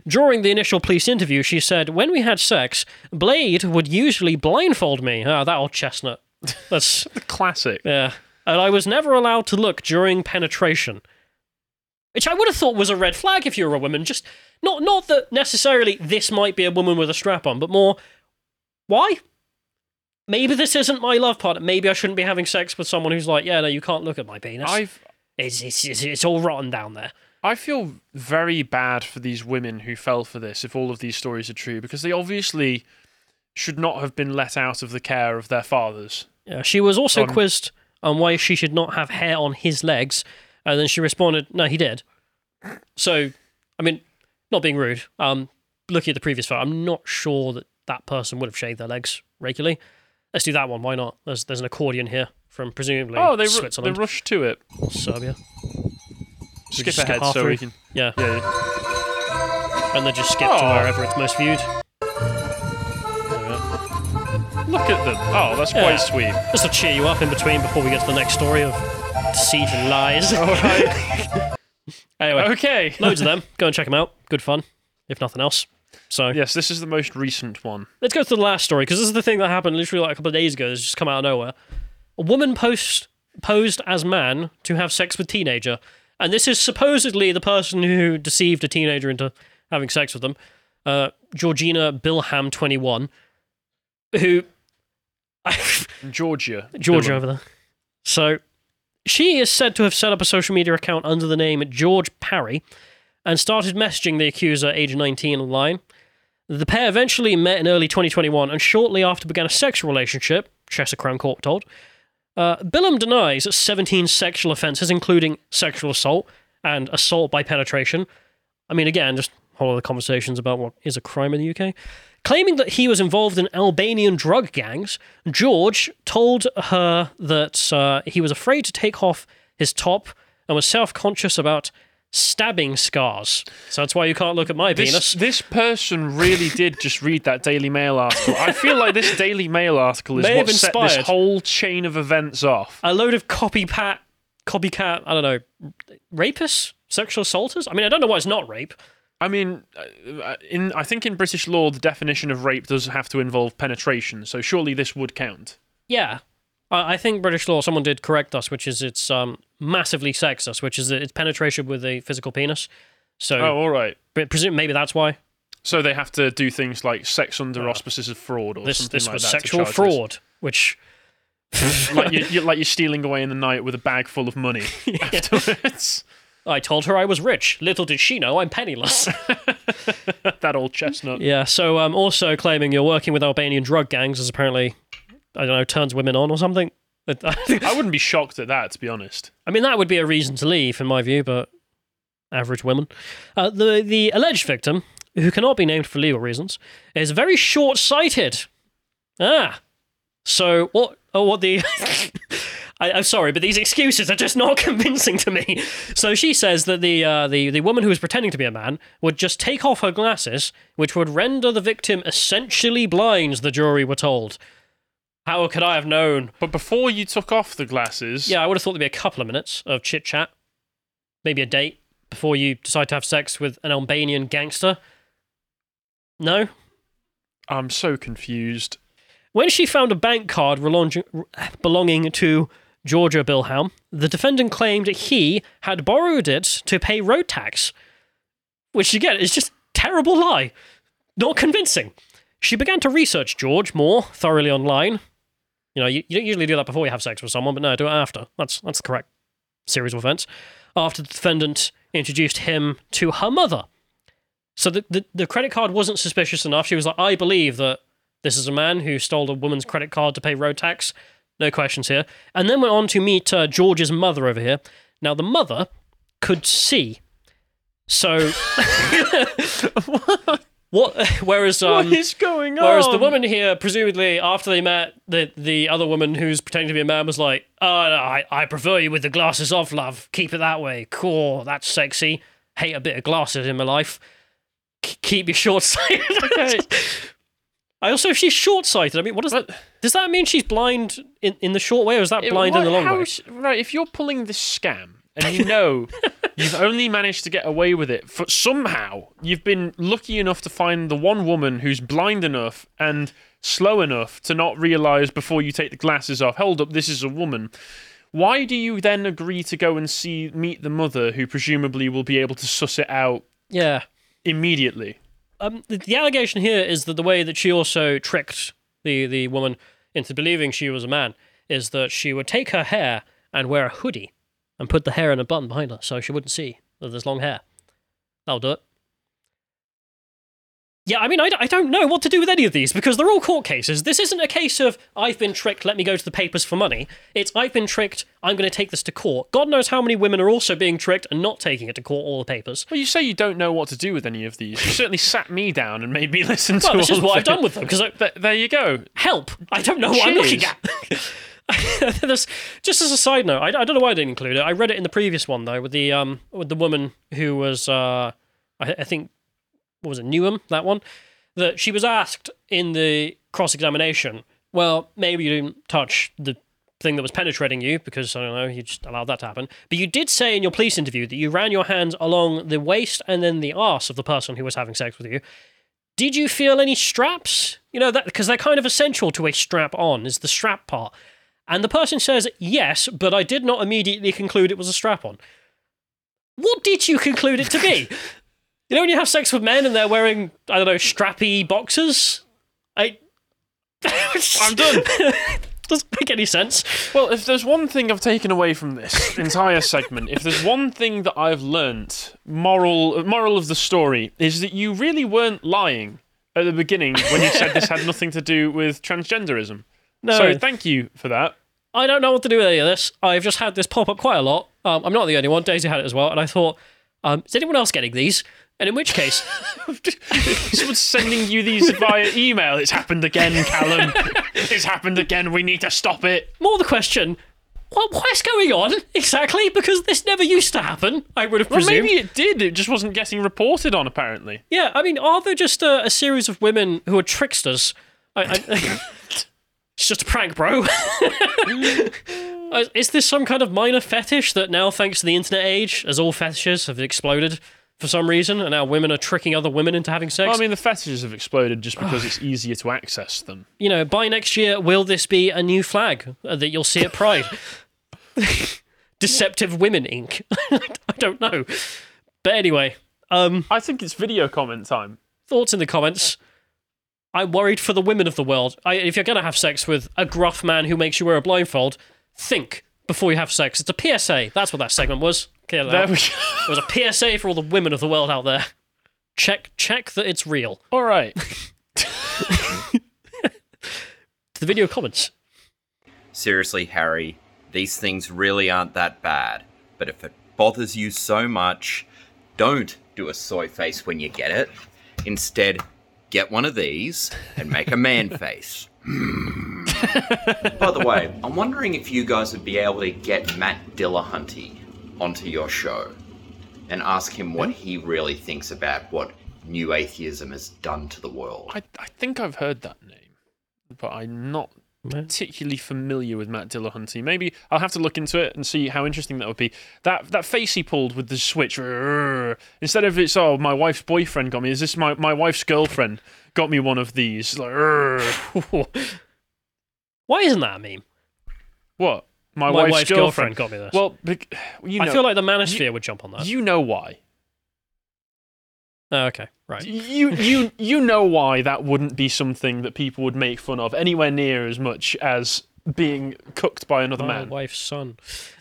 During the initial police interview, she said, When we had sex, Blade would usually blindfold me. Ah, that old chestnut. *laughs* That's, the classic. yeah. And I was never allowed to look during penetration. Which I would have thought was a red flag if you were a woman. Just not not that necessarily this might be a woman with a strap on, but more why? Maybe this isn't my love partner. Maybe I shouldn't be having sex with someone who's like, yeah, no, you can't look at my penis. I've It's, it's, it's, it's all rotten down there. I feel very bad for these women who fell for this if all of these stories are true because they obviously should not have been let out of the care of their fathers. Yeah, she was also Um, quizzed on why she should not have hair on his legs, and then she responded, "No, he did." So, I mean, not being rude. Um, looking at the previous photo, I'm not sure that that person would have shaved their legs regularly. Let's do that one. Why not? There's there's an accordion here from presumably Oh, they ru- they rushed to it. Serbia. Skip skip ahead so we can. Yeah, Yeah. and then just skip to Oh. wherever it's most viewed. Look at them. Oh, that's Yeah. quite sweet. Just to cheer you up in between before we get to the next story of deceit and lies. *laughs* All right. *laughs* Anyway, okay. *laughs* loads of them. Go and check them out. Good fun, if nothing else. So Yes, this is the most recent one. let's go to the last story because this is the thing that happened literally like a couple of days ago. It's just come out of nowhere. A woman post posed as man to have sex with teenager, and this is supposedly the person who deceived a teenager into having sex with them. Uh, Georgina Bilham, twenty one, who *laughs* Georgia. Georgia Dylan. over there. So she is said to have set up a social media account under the name George Parry and started messaging the accuser, age 19, online. The pair eventually met in early 2021 and shortly after began a sexual relationship, Chester Crown Court told. Uh, Bilham denies 17 sexual offences, including sexual assault and assault by penetration. I mean, again, just whole other conversations about what is a crime in the UK. Claiming that he was involved in Albanian drug gangs, George told her that uh, he was afraid to take off his top and was self conscious about stabbing scars. So that's why you can't look at my This, penis. this person really *laughs* did just read that Daily Mail article. I feel like this Daily Mail article is May what set this whole chain of events off. A load of copycat, copycat, I don't know, rapists? Sexual assaulters? I mean, I don't know why it's not rape. I mean, uh, in I think in British law, the definition of rape does have to involve penetration, so surely this would count. Yeah. I I think British law, someone did correct us, which is it's um, massively sexist, which is it's penetration with a physical penis. So, Oh, all right. pre- presume maybe that's why So they have to do things like sex under auspices of fraud or this something this like was that. sexual this. fraud, which like you, you, like you're stealing away in the night with a bag full of money *laughs* afterwards. I told her I was rich. Little did she know I'm penniless. *laughs* that old chestnut. yeah. So, um, also claiming you're working with Albanian drug gangs is apparently, I don't know, turns women on or something. *laughs* I wouldn't be shocked at that, to be honest. I mean, that would be a reason to leave, in my view, but average women. Uh, the the alleged victim, who cannot be named for legal reasons, is very short sighted. Ah, so what? Oh, what the? *laughs* I, I'm sorry, but these excuses are just not *laughs* convincing to me. So she says that the uh, the the woman who was pretending to be a man would just take off her glasses, which would render the victim essentially blind. The jury were told. How could I have known? But before you took off the glasses, Yeah, I would have thought there'd be a couple of minutes of chit chat, maybe a date before you decide to have sex with an Albanian gangster. No? I'm so confused. When she found a bank card belonging to Georgia Bilham, the defendant claimed he had borrowed it to pay road tax. Which, again, is just terrible lie. Not convincing. She began to research George more thoroughly online. You know, you, you don't usually do that before you have sex with someone, but no, do it after. That's that's the correct series of events after the defendant introduced him to her mother. So the, the, the credit card wasn't suspicious enough. She was like, I believe that this is a man who stole a woman's credit card to pay road tax. No questions here. And then went on to meet uh, George's mother over here. Now, the mother could see. So. *laughs* what? Whereas. Um, what is going on? Whereas the woman here, presumably after they met, the the other woman who's pretending to be a man was like, "Oh, no, I I prefer you with the glasses off, love. Keep it that way. Cool, that's sexy. Hate a bit of glasses in my life. K- keep your short sighted." Okay. *laughs* I also, if she's short sighted, I mean, what does But- does that mean? She's blind in, in the short way, or is that blind in the long way? right, if you're pulling this scam and you *laughs* know you've only managed to get away with it for somehow you've been lucky enough to find the one woman who's blind enough and slow enough to not realize before you take the glasses off, hold up, this is a woman. Why do you then agree to go and see meet the mother who presumably will be able to suss it out Yeah. immediately? Um, the, the allegation here is that the way that she also tricked the, the woman into believing she was a man is that she would take her hair and wear a hoodie and put the hair in a bun behind her so she wouldn't see that there's long hair. That'll do it. Yeah, I mean, I, d- I don't know what to do with any of these because they're all court cases. This isn't a case of I've been tricked, let me go to the papers for money. It's I've been tricked, I'm going to take this to court. God knows how many women are also being tricked and not taking it to court all the papers. Well, you say you don't know what to do with any of these. You certainly sat me down and made me *laughs* listen to Well, this all is what I've them. done with them because Th- there you go. help. I don't know what I'm looking Cheers. at. *laughs* There's, just as a side note, I, I don't know why I didn't include it. I read it in the previous one though, with the um with the woman who was uh I, I think what was it Newham that one that she was asked in the cross examination. Well, maybe you didn't touch the thing that was penetrating you because I don't know you just allowed that to happen. But you did say in your police interview that you ran your hands along the waist and then the arse of the person who was having sex with you. Did you feel any straps? You know that because they're kind of essential to a strap on is the strap part. And the person says yes, but I did not immediately conclude it was a strap on. What did you conclude it to be? *laughs* you know when you have sex with men and they're wearing I don't know strappy boxers. I. *laughs* I'm done. *laughs* Doesn't make any sense. Well, if there's one thing I've taken away from this *laughs* entire segment, if there's one thing that I've learnt, moral moral of the story, is that you really weren't lying at the beginning when you said this had nothing to do with transgenderism. No, So thank you for that. I don't know what to do with any of this. I've just had this pop up quite a lot. Um, I'm not the only one. Daisy had it as well, and I thought, um, is anyone else getting these? And in which case, *laughs* Someone's sending you these via email. It's happened again, Callum. it's happened again. We need to stop it. more the question: what, what's going on exactly? Because this never used to happen. I would have Well, presumed. maybe it did. It just wasn't getting reported on, apparently. Yeah, I mean, are there just a, a series of women who are tricksters? I, I, *laughs* it's just a prank, bro. *laughs* Uh, Is this some kind of minor fetish that now, thanks to the internet age, as all fetishes have exploded for some reason, and now women are tricking other women into having sex? Well, I mean, the fetishes have exploded just because *sighs* it's easier to access them. you know, by next year, will this be a new flag uh, that you'll see at Pride? *laughs* Deceptive Women Inc. *laughs* I don't know. But anyway, um, I think it's video comment time. thoughts in the comments. I'm worried for the women of the world. I, if you're going to have sex with a gruff man who makes you wear a blindfold, think before you have sex. It's a PSA. That's what that segment was. Clear that There out. we It was a PSA for all the women of the world out there. Check, check that it's real. All right. *laughs* The video comments. Seriously, Harry, these things really aren't that bad. But if it bothers you so much, don't do a soy face when you get it. Instead, get one of these and make a man *laughs* face. Hmm. By the way, I'm wondering if you guys would be able to get Matt Dillahunty onto your show and ask him what he really thinks about what new atheism has done to the world. I, I think I've heard that name, but I'm not particularly familiar with Matt Dillahunty. Maybe I'll have to look into it and see how interesting that would be. That that face he pulled with the switch, instead of it's oh my wife's boyfriend got me. Is this my, my wife's girlfriend got me one of these? Like, *laughs* Why isn't that a meme? what? My, My wife's, wife's girlfriend. girlfriend got me this. Well, bec- you know, I feel like the manosphere would jump on that. you know why. Oh, okay, right. You *laughs* you you know why that wouldn't be something that people would make fun of anywhere near as much as being cucked by another My man. wife's son.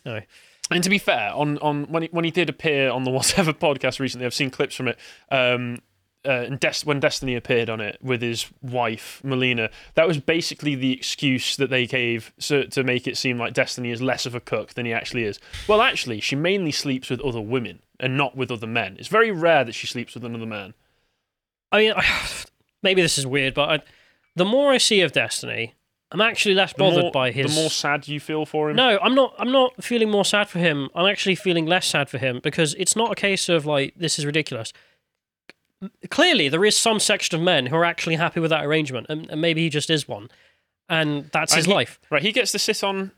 Anyway, And to be fair, on on when he, when he did appear on the *laughs* Whatever podcast recently, I've seen clips from it. Um, uh, and Des- when Destiny appeared on it with his wife Melina, that was basically the excuse that they gave so, to make it seem like Destiny is less of a cuck than he actually is. Well, actually, she mainly sleeps with other women and not with other men. It's very rare that she sleeps with another man. I mean, *sighs* maybe this is weird, but I, the more I see of Destiny, I'm actually less bothered more, by his. the more sad you feel for him. No, I'm not. I'm not feeling more sad for him. I'm actually feeling less sad for him because it's not a case of like this is ridiculous. Clearly, there is some section of men who are actually happy with that arrangement, and, and maybe he just is one, and that's And his he- life. Right, he gets to sit on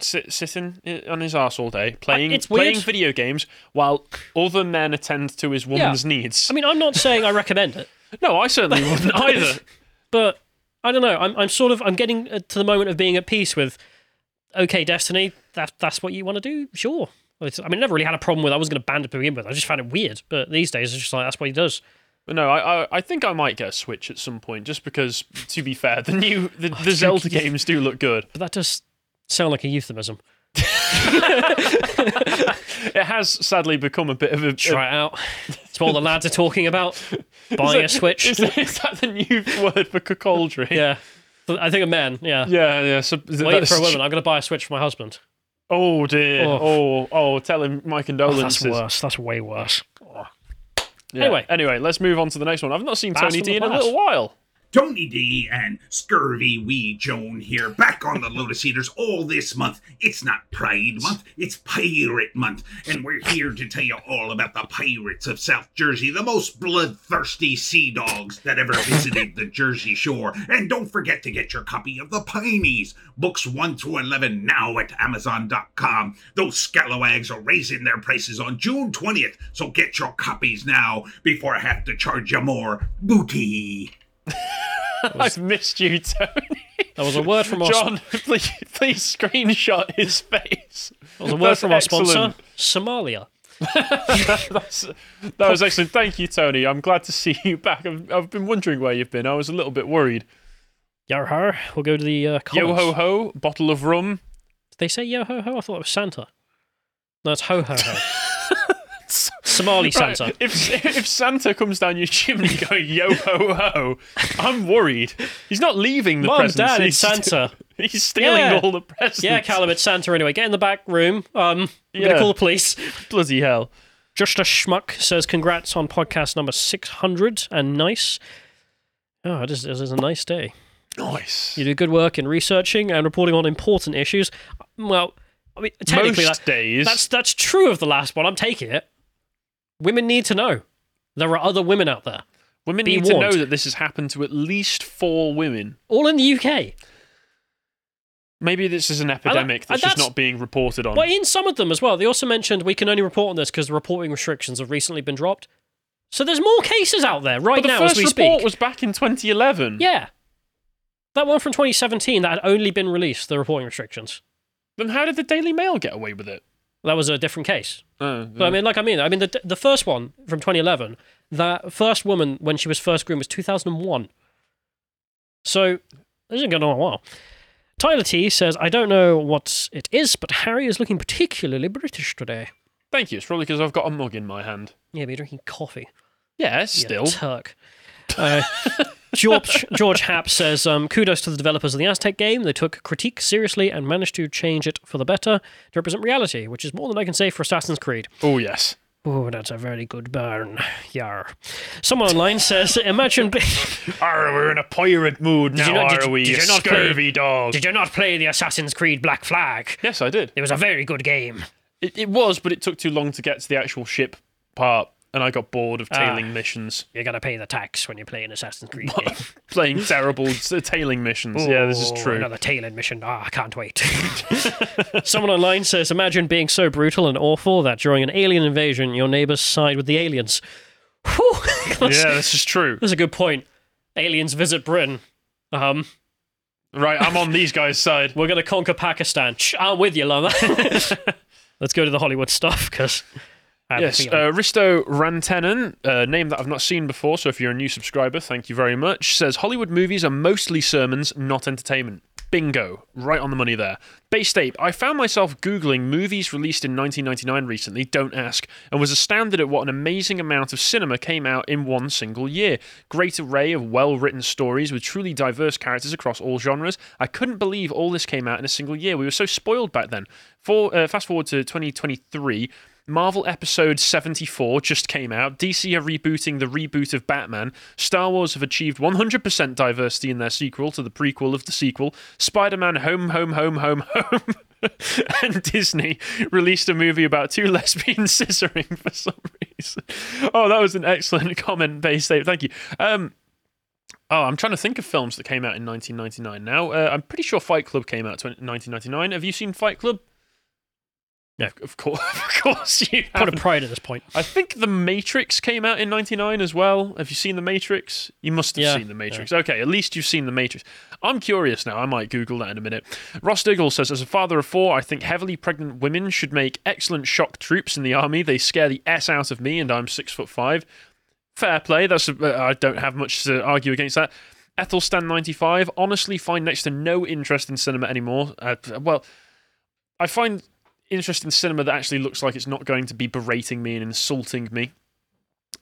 sit, sitting on his ass all day playing it's weird. playing video games while other men attend to his woman's needs. I mean, I'm not saying I recommend it, *laughs* no, I certainly wouldn't either. *laughs* but I don't know. I'm, I'm sort of I'm getting uh, to the moment of being at peace with. Okay, Destiny. That that's what you want to do. Sure. I mean, I never really had a problem with. I was going to ban it to begin with. I just found it weird. But these days, it's just like that's what he does. But no, I, I I think I might get a Switch at some point, just because. To be fair, the new the, *laughs* the Zelda games do look good. But that does sound like a euphemism. *laughs* *laughs* It has sadly become a bit of a. Try it out. It's what all the lads are talking about. Buying a Switch. Is, that- is that the new word for cuckoldry? yeah. I think a man. Yeah. Yeah, yeah. So Waiting for a woman. I'm going to buy a Switch for my husband. Oh dear. Oh. Oh, oh, tell him my Oh, condolences. that's worse. That's way worse. Yeah. Anyway. anyway, let's move on to the next one. I've not seen Tony D in a little while. Tony D and Scurvy Wee Joan here, back on the Lotus Eaters all this month. It's not Pride Month, it's Pirate Month, and we're here to tell you all about the pirates of South Jersey, the most bloodthirsty sea dogs that ever visited the *laughs* Jersey Shore. And don't forget to get your copy of The Pineys, books 1 through 11 now at Amazon.com. Those scalawags are raising their prices on June 20th, so get your copies now before I have to charge you more booty. *laughs* I've missed you, Tony. That was a word from our, John, *laughs* please, please screenshot his face. that was a word That's from our sponsor. Somalia. *laughs* That's, that was excellent. Thank you, Tony. I'm glad to see you back. I've, I've been wondering where you've been. I was a little bit worried. Yar har. We'll go to the uh, Yo ho ho, bottle of rum. Did they say yo ho ho? I thought it was Santa. No, it's ho ho ho. Somali Right, Santa. If if Santa comes down your chimney going yo ho ho, I'm worried. He's not leaving the Mom, presents. Dad, he's Santa. He's stealing Yeah. all the presents. Yeah, Callum, it's Santa anyway. Get in the back room. Um, I'm Yeah. gonna call the police. Bloody hell. Just a schmuck says congrats on podcast number six hundred and nice. Oh, it is, it is a nice day. Nice. You do good work in researching and reporting on important issues. Well, I mean, technically, Most that, days. that's that's true of the last one. I'm taking it. Women need to know there are other women out there, Women be need to know that this has happened to at least four women. all in the UK. Maybe this is an epidemic that's, and just not being reported on. But in some of them as well, they also mentioned we can only report on this because the reporting restrictions have recently been dropped. So there's more cases out there right but the now first as we report speak. was back in 2011. Yeah. That one from 2017 that had only been released, the reporting restrictions. Then how did the Daily Mail get away with it? That was a different case. Oh, But I mean, like I mean, I mean, the the first one from 2011, that first woman when she was first groomed was 2001. So this isn't going on a while. Tyler T says, "I don't know what it is, but Harry is looking particularly British today." thank you. It's probably because I've got a mug in my hand. Yeah, but you're drinking coffee. Yeah, still. Turk. Uh, *laughs* George, George Happ says, um, kudos to the developers of the Aztec game. They took critique seriously and managed to change it for the better to represent reality, which is more than I can say for Assassin's Creed. Oh yes. Oh, that's a very good burn. Yar. Someone online says, imagine... *laughs* Arr, we're in a pirate mood Did now, you not- did are we? did you not play- scurvy dog. Did you not play the Assassin's Creed Black Flag? Yes, I did. It was a very good game. It, it was, but it took too long to get to the actual ship part, and I got bored of Ah. tailing missions, You gotta pay the tax when you play an Assassin's Creed game. *laughs* playing *laughs* terrible s- tailing missions. yeah, this is Oh, true. Another tailing mission. Ah, I can't wait. *laughs* Someone online says, imagine being so brutal and awful that during an alien invasion, your neighbors side with the aliens. Whew. that's, Yeah, this is true. that's a good point. Aliens visit Britain. Um, Right, I'm on these guys' side. we're gonna conquer Pakistan. Shh, I'm with you, Lama. Let's go to the Hollywood stuff because. Yes, uh, Risto Rantanen, a name that I've not seen before, so if you're a new subscriber, thank you very much, says Hollywood movies are mostly sermons, not entertainment. Bingo. Right on the money there. Bay State. I found myself Googling movies released in 1999 recently, don't ask, and was astounded at what an amazing amount of cinema came out in one single year. Great array of well written stories with truly diverse characters across all genres. I couldn't believe all this came out in a single year. We were so spoiled back then. For, uh, fast forward to 2023. Marvel Episode 74 just came out. DC are rebooting the reboot of Batman. Star Wars have achieved 100% diversity in their sequel to the prequel of the sequel. Spider Man Home, Home, Home, Home, Home. *laughs* and Disney released a movie about two lesbians *laughs* scissoring for some reason. Oh, that was an excellent *laughs* comment, Bay State. Thank you. Um, Oh, I'm trying to think of films that came out in 1999 now. Uh, I'm pretty sure Fight Club came out in 1999. Have you seen Fight Club? No. Of course, *laughs* of course you Put have. a pride at this point. I think The Matrix came out in 99 as well. Have you seen The Matrix? You must have Yeah, seen The Matrix. Okay, at least you've seen The Matrix. I'm curious now. I might Google that in a minute. Ross Diggle says, As a father of four, I think heavily pregnant women should make excellent shock troops in the army. They scare the S out of me, and I'm six foot five. Fair play. That's uh, I don't have much to argue against that. Ethelstan95, honestly find next to no interest in cinema anymore. Uh, well, I find interest in cinema that actually looks like it's not going to be berating me and insulting me.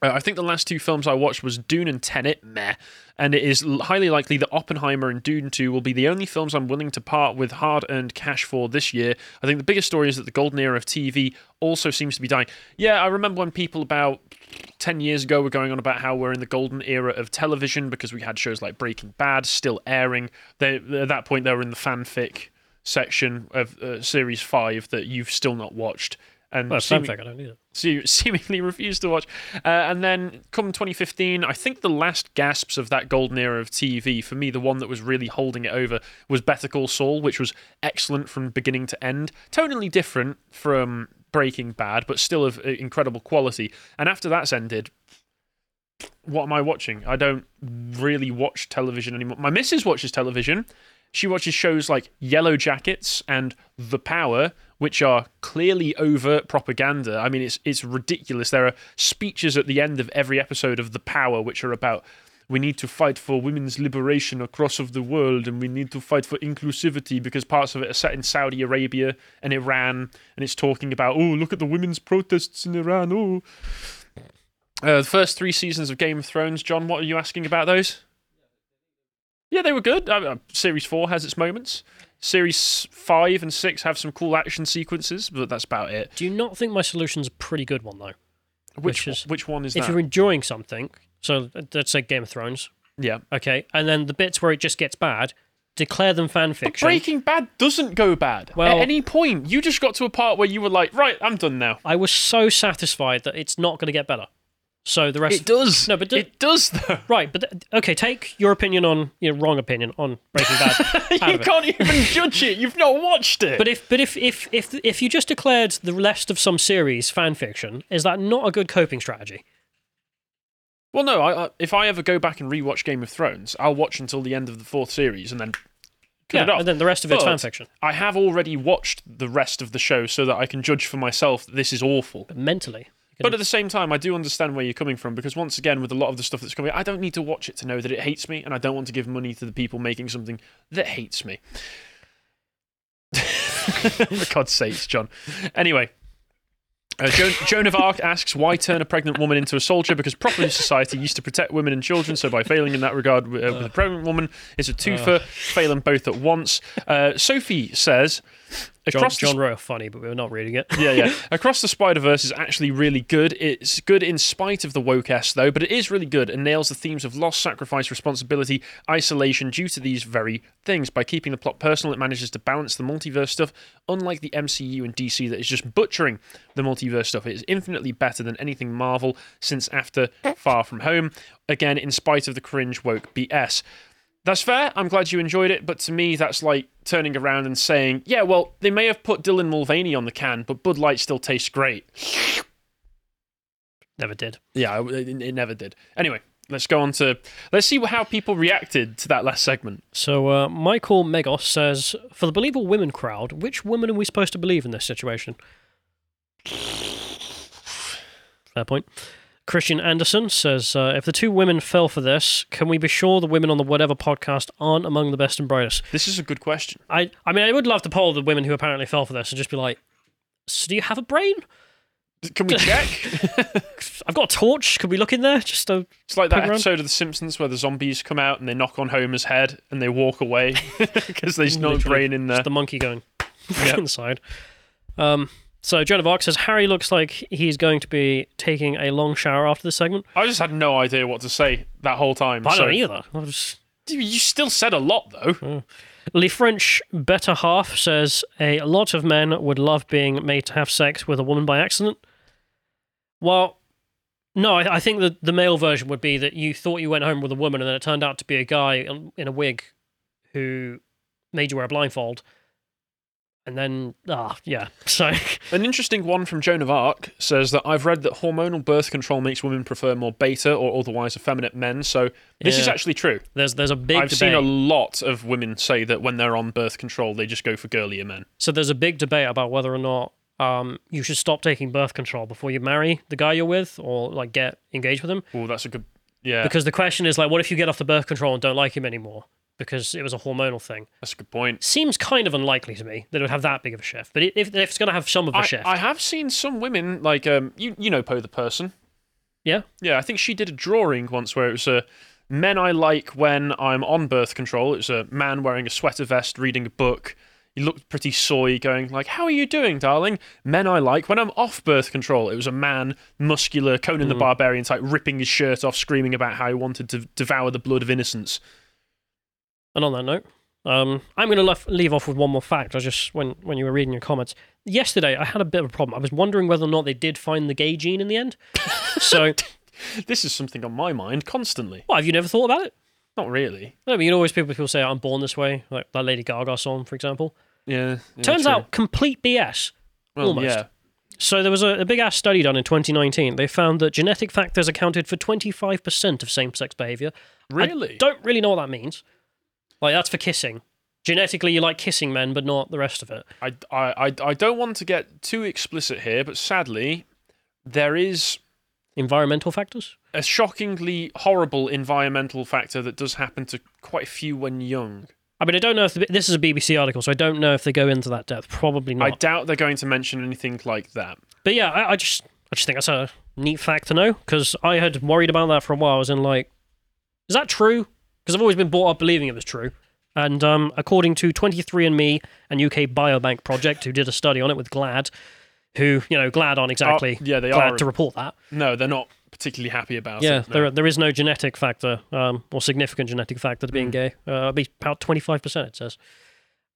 Uh, I think the last two films I watched was Dune and Tenet, meh, and it is highly likely that Oppenheimer and Dune 2 will be the only films I'm willing to part with hard-earned cash for this year. I think the biggest story is that the golden era of TV also seems to be dying. Yeah, I remember when people about 10 years ago were going on about how we're in the golden era of television because we had shows like Breaking Bad still airing. They, at that point, they were in the fanfic section of uh, series 5 that you've still not watched. And Well, seeming- fanfic, I don't need it. se- *laughs* seemingly refused to watch. Uh, and then come 2015, I think the last gasps of that golden era of TV, for me, the one that was really holding it over was Better Call Saul, which was excellent from beginning to end. Totally different from Breaking Bad, but still of uh, incredible quality. And after that's ended, what am I watching? I don't really watch television anymore. My missus watches television. She watches shows like Yellow Jackets and The Power, which are clearly overt propaganda. I mean, it's it's ridiculous. There are speeches at the end of every episode of The Power which are about we need to fight for women's liberation across of the world and we need to fight for inclusivity because parts of it are set in Saudi Arabia and Iran and it's talking about oh look at the women's protests in Iran oh uh, the first three seasons of Game of Thrones John what are you asking about those yeah they were good uh, uh, series 4 has its moments series 5 and 6 have some cool action sequences but that's about it Do you not think my solution's a pretty good one though? which Which is- which one is if that you're enjoying something, so uh, let's say Game of Thrones, yeah okay, and then the bits where it just gets bad, declare them fan But. Breaking Bad doesn't go bad. Well- At any point, you just got to a part where you were like, right, I'm done now. I was so satisfied that it's not going to get better. So the rest, It does. No, but do- it does though. right? But th- okay, take your opinion on your wrong opinion on Breaking Bad. *laughs* you can't even judge it. You've not watched it. But if but if if if if you just declared the rest of some series fan fiction, is that not a good coping strategy? well, no. I, I, if I ever go back and rewatch Game of Thrones, I'll watch until the end of the fourth series and then cut it off. and then the rest of it's But fan fiction. I have already watched the rest of the show so that I can judge for myself that this is awful. But mentally, But at the same time, I do understand where you're coming from because once again, with a lot of the stuff that's coming, I don't need to watch it to know that it hates me, and I don't want to give money to the people making something that hates me. *laughs* For God's sakes, John. Anyway. Uh, Joan, Joan of Arc asks, why turn a pregnant woman into a soldier? Because proper society used to protect women and children, so by failing in that regard uh, with a pregnant woman, it's a twofer, failing both at once. Uh, Sophie says, across the John wrote funny, but we were not reading it. yeah, yeah. *laughs* Across the Spider Verse is actually really good. It's good in spite of the woke s though, but it is really good and nails the themes of loss, sacrifice, responsibility, isolation due to these very things. By keeping the plot personal, it manages to balance the multiverse stuff, unlike the MCU and DC that is just butchering the multiverse stuff. It is infinitely better than anything Marvel since after Far From Home. Again, in spite of the cringe woke BS. That's fair. I'm glad you enjoyed it, but to me, that's like turning around and saying, "Yeah, well, they may have put Dylan Mulvaney on the can, but Bud Light still tastes great." Never did. Yeah, it, it never did. Anyway, let's go on to let's see how people reacted to that last segment. So uh, Michael Megos says, for the Believe All Women crowd, which women are we supposed to believe in this situation? Fair point. Christian Anderson says, uh, if the two women fell for this, can we be sure the women on the whatever podcast aren't among the best and brightest? This is a good question. I, I mean, I would love to poll the women who apparently fell for this and just be like, so do you have a brain? Can we *laughs* check? I've got a torch. Could we look in there? Just to, It's like that around. episode of The Simpsons where the zombies come out and they knock on Homer's head and they walk away *laughs* *laughs* because there's no brain in there. just the monkey going Yep. inside. Um, so Joan of Arc says Harry looks like he's going to be taking a long shower after this segment. I just had no idea what to say that whole time. I so- don't either. I was, You still said a lot though. Oh. Lee French better half says a lot of men would love being made to have sex with a woman by accident. Well, no, I, I think that the male version would be that you thought you went home with a woman and then it turned out to be a guy in a wig who made you wear a blindfold. And then, ah, yeah. *laughs* So, An interesting one from Joan of Arc says that I've read that hormonal birth control makes women prefer more beta or otherwise effeminate men. So this is Yeah. actually true. there's there's a big I've debate. seen a lot of women say that when they're on birth control, they just go for girlier men. So there's a big debate about whether or not um, you should stop taking birth control before you marry the guy you're with or like get engaged with him. Oh, that's a good. Yeah, Because the question is like, what if you get off the birth control and don't like him anymore because it was a hormonal thing? that's a good point. Seems kind of unlikely to me that it would have that big of a shift. But if, if it's going to have some of a I, shift, I have seen some women like um you you know Poe the person. yeah, Yeah, I think she did a drawing once where it was a men I like when I'm on birth control. It was a man wearing a sweater vest reading a book. He looked pretty soy, going like, "How are you doing, darling?" Men I like when I'm off birth control. It was a man, muscular, Conan the Barbarian type, ripping his shirt off, screaming about how he wanted to devour the blood of innocents. And on that note, um, I'm going to leave off with one more fact. I just when when you were reading your comments yesterday, I had a bit of a problem. I was wondering whether or not they did find the gay gene in the end. *laughs* so, This is something on my mind constantly. what have you never thought about it? Not really. I mean, you know, always people people say I'm born this way, like that Lady Gaga song, for example. Yeah. yeah, Turns true. out complete BS. well, almost. yeah. So there was a, a big ass study done in 2019. They found that genetic factors accounted for 25% of same-sex behavior. I Really? don't really know what that means. Like that's for kissing. Genetically, you like kissing men, but not the rest of it. I, I, I, I don't want to get too explicit here, but sadly, there is Environmental factors. a shockingly horrible environmental factor that does happen to quite a few when young. I mean, I don't know if the, this is a BBC article, so I don't know if they go into that depth. Probably not. I doubt they're going to mention anything like that. But yeah, I, I just I just think that's a neat fact to know because I had worried about that for a while. I was in like, is that true? Because I've always been brought up believing it was true. And um, according to 23andMe and UK Biobank Project, who did a study on it with GLAAD, who you know GLAAD aren't exactly Oh, yeah, they glad are. to report that. No, they're not particularly happy about Yeah, it. no. there there is no genetic factor um, or significant genetic factor to being gay. Uh, it'll be about 25%, it says.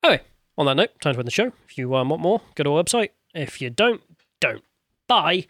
Anyway, on that note, time to end the show. If you um, want more, go to our website. If you don't, don't. Bye.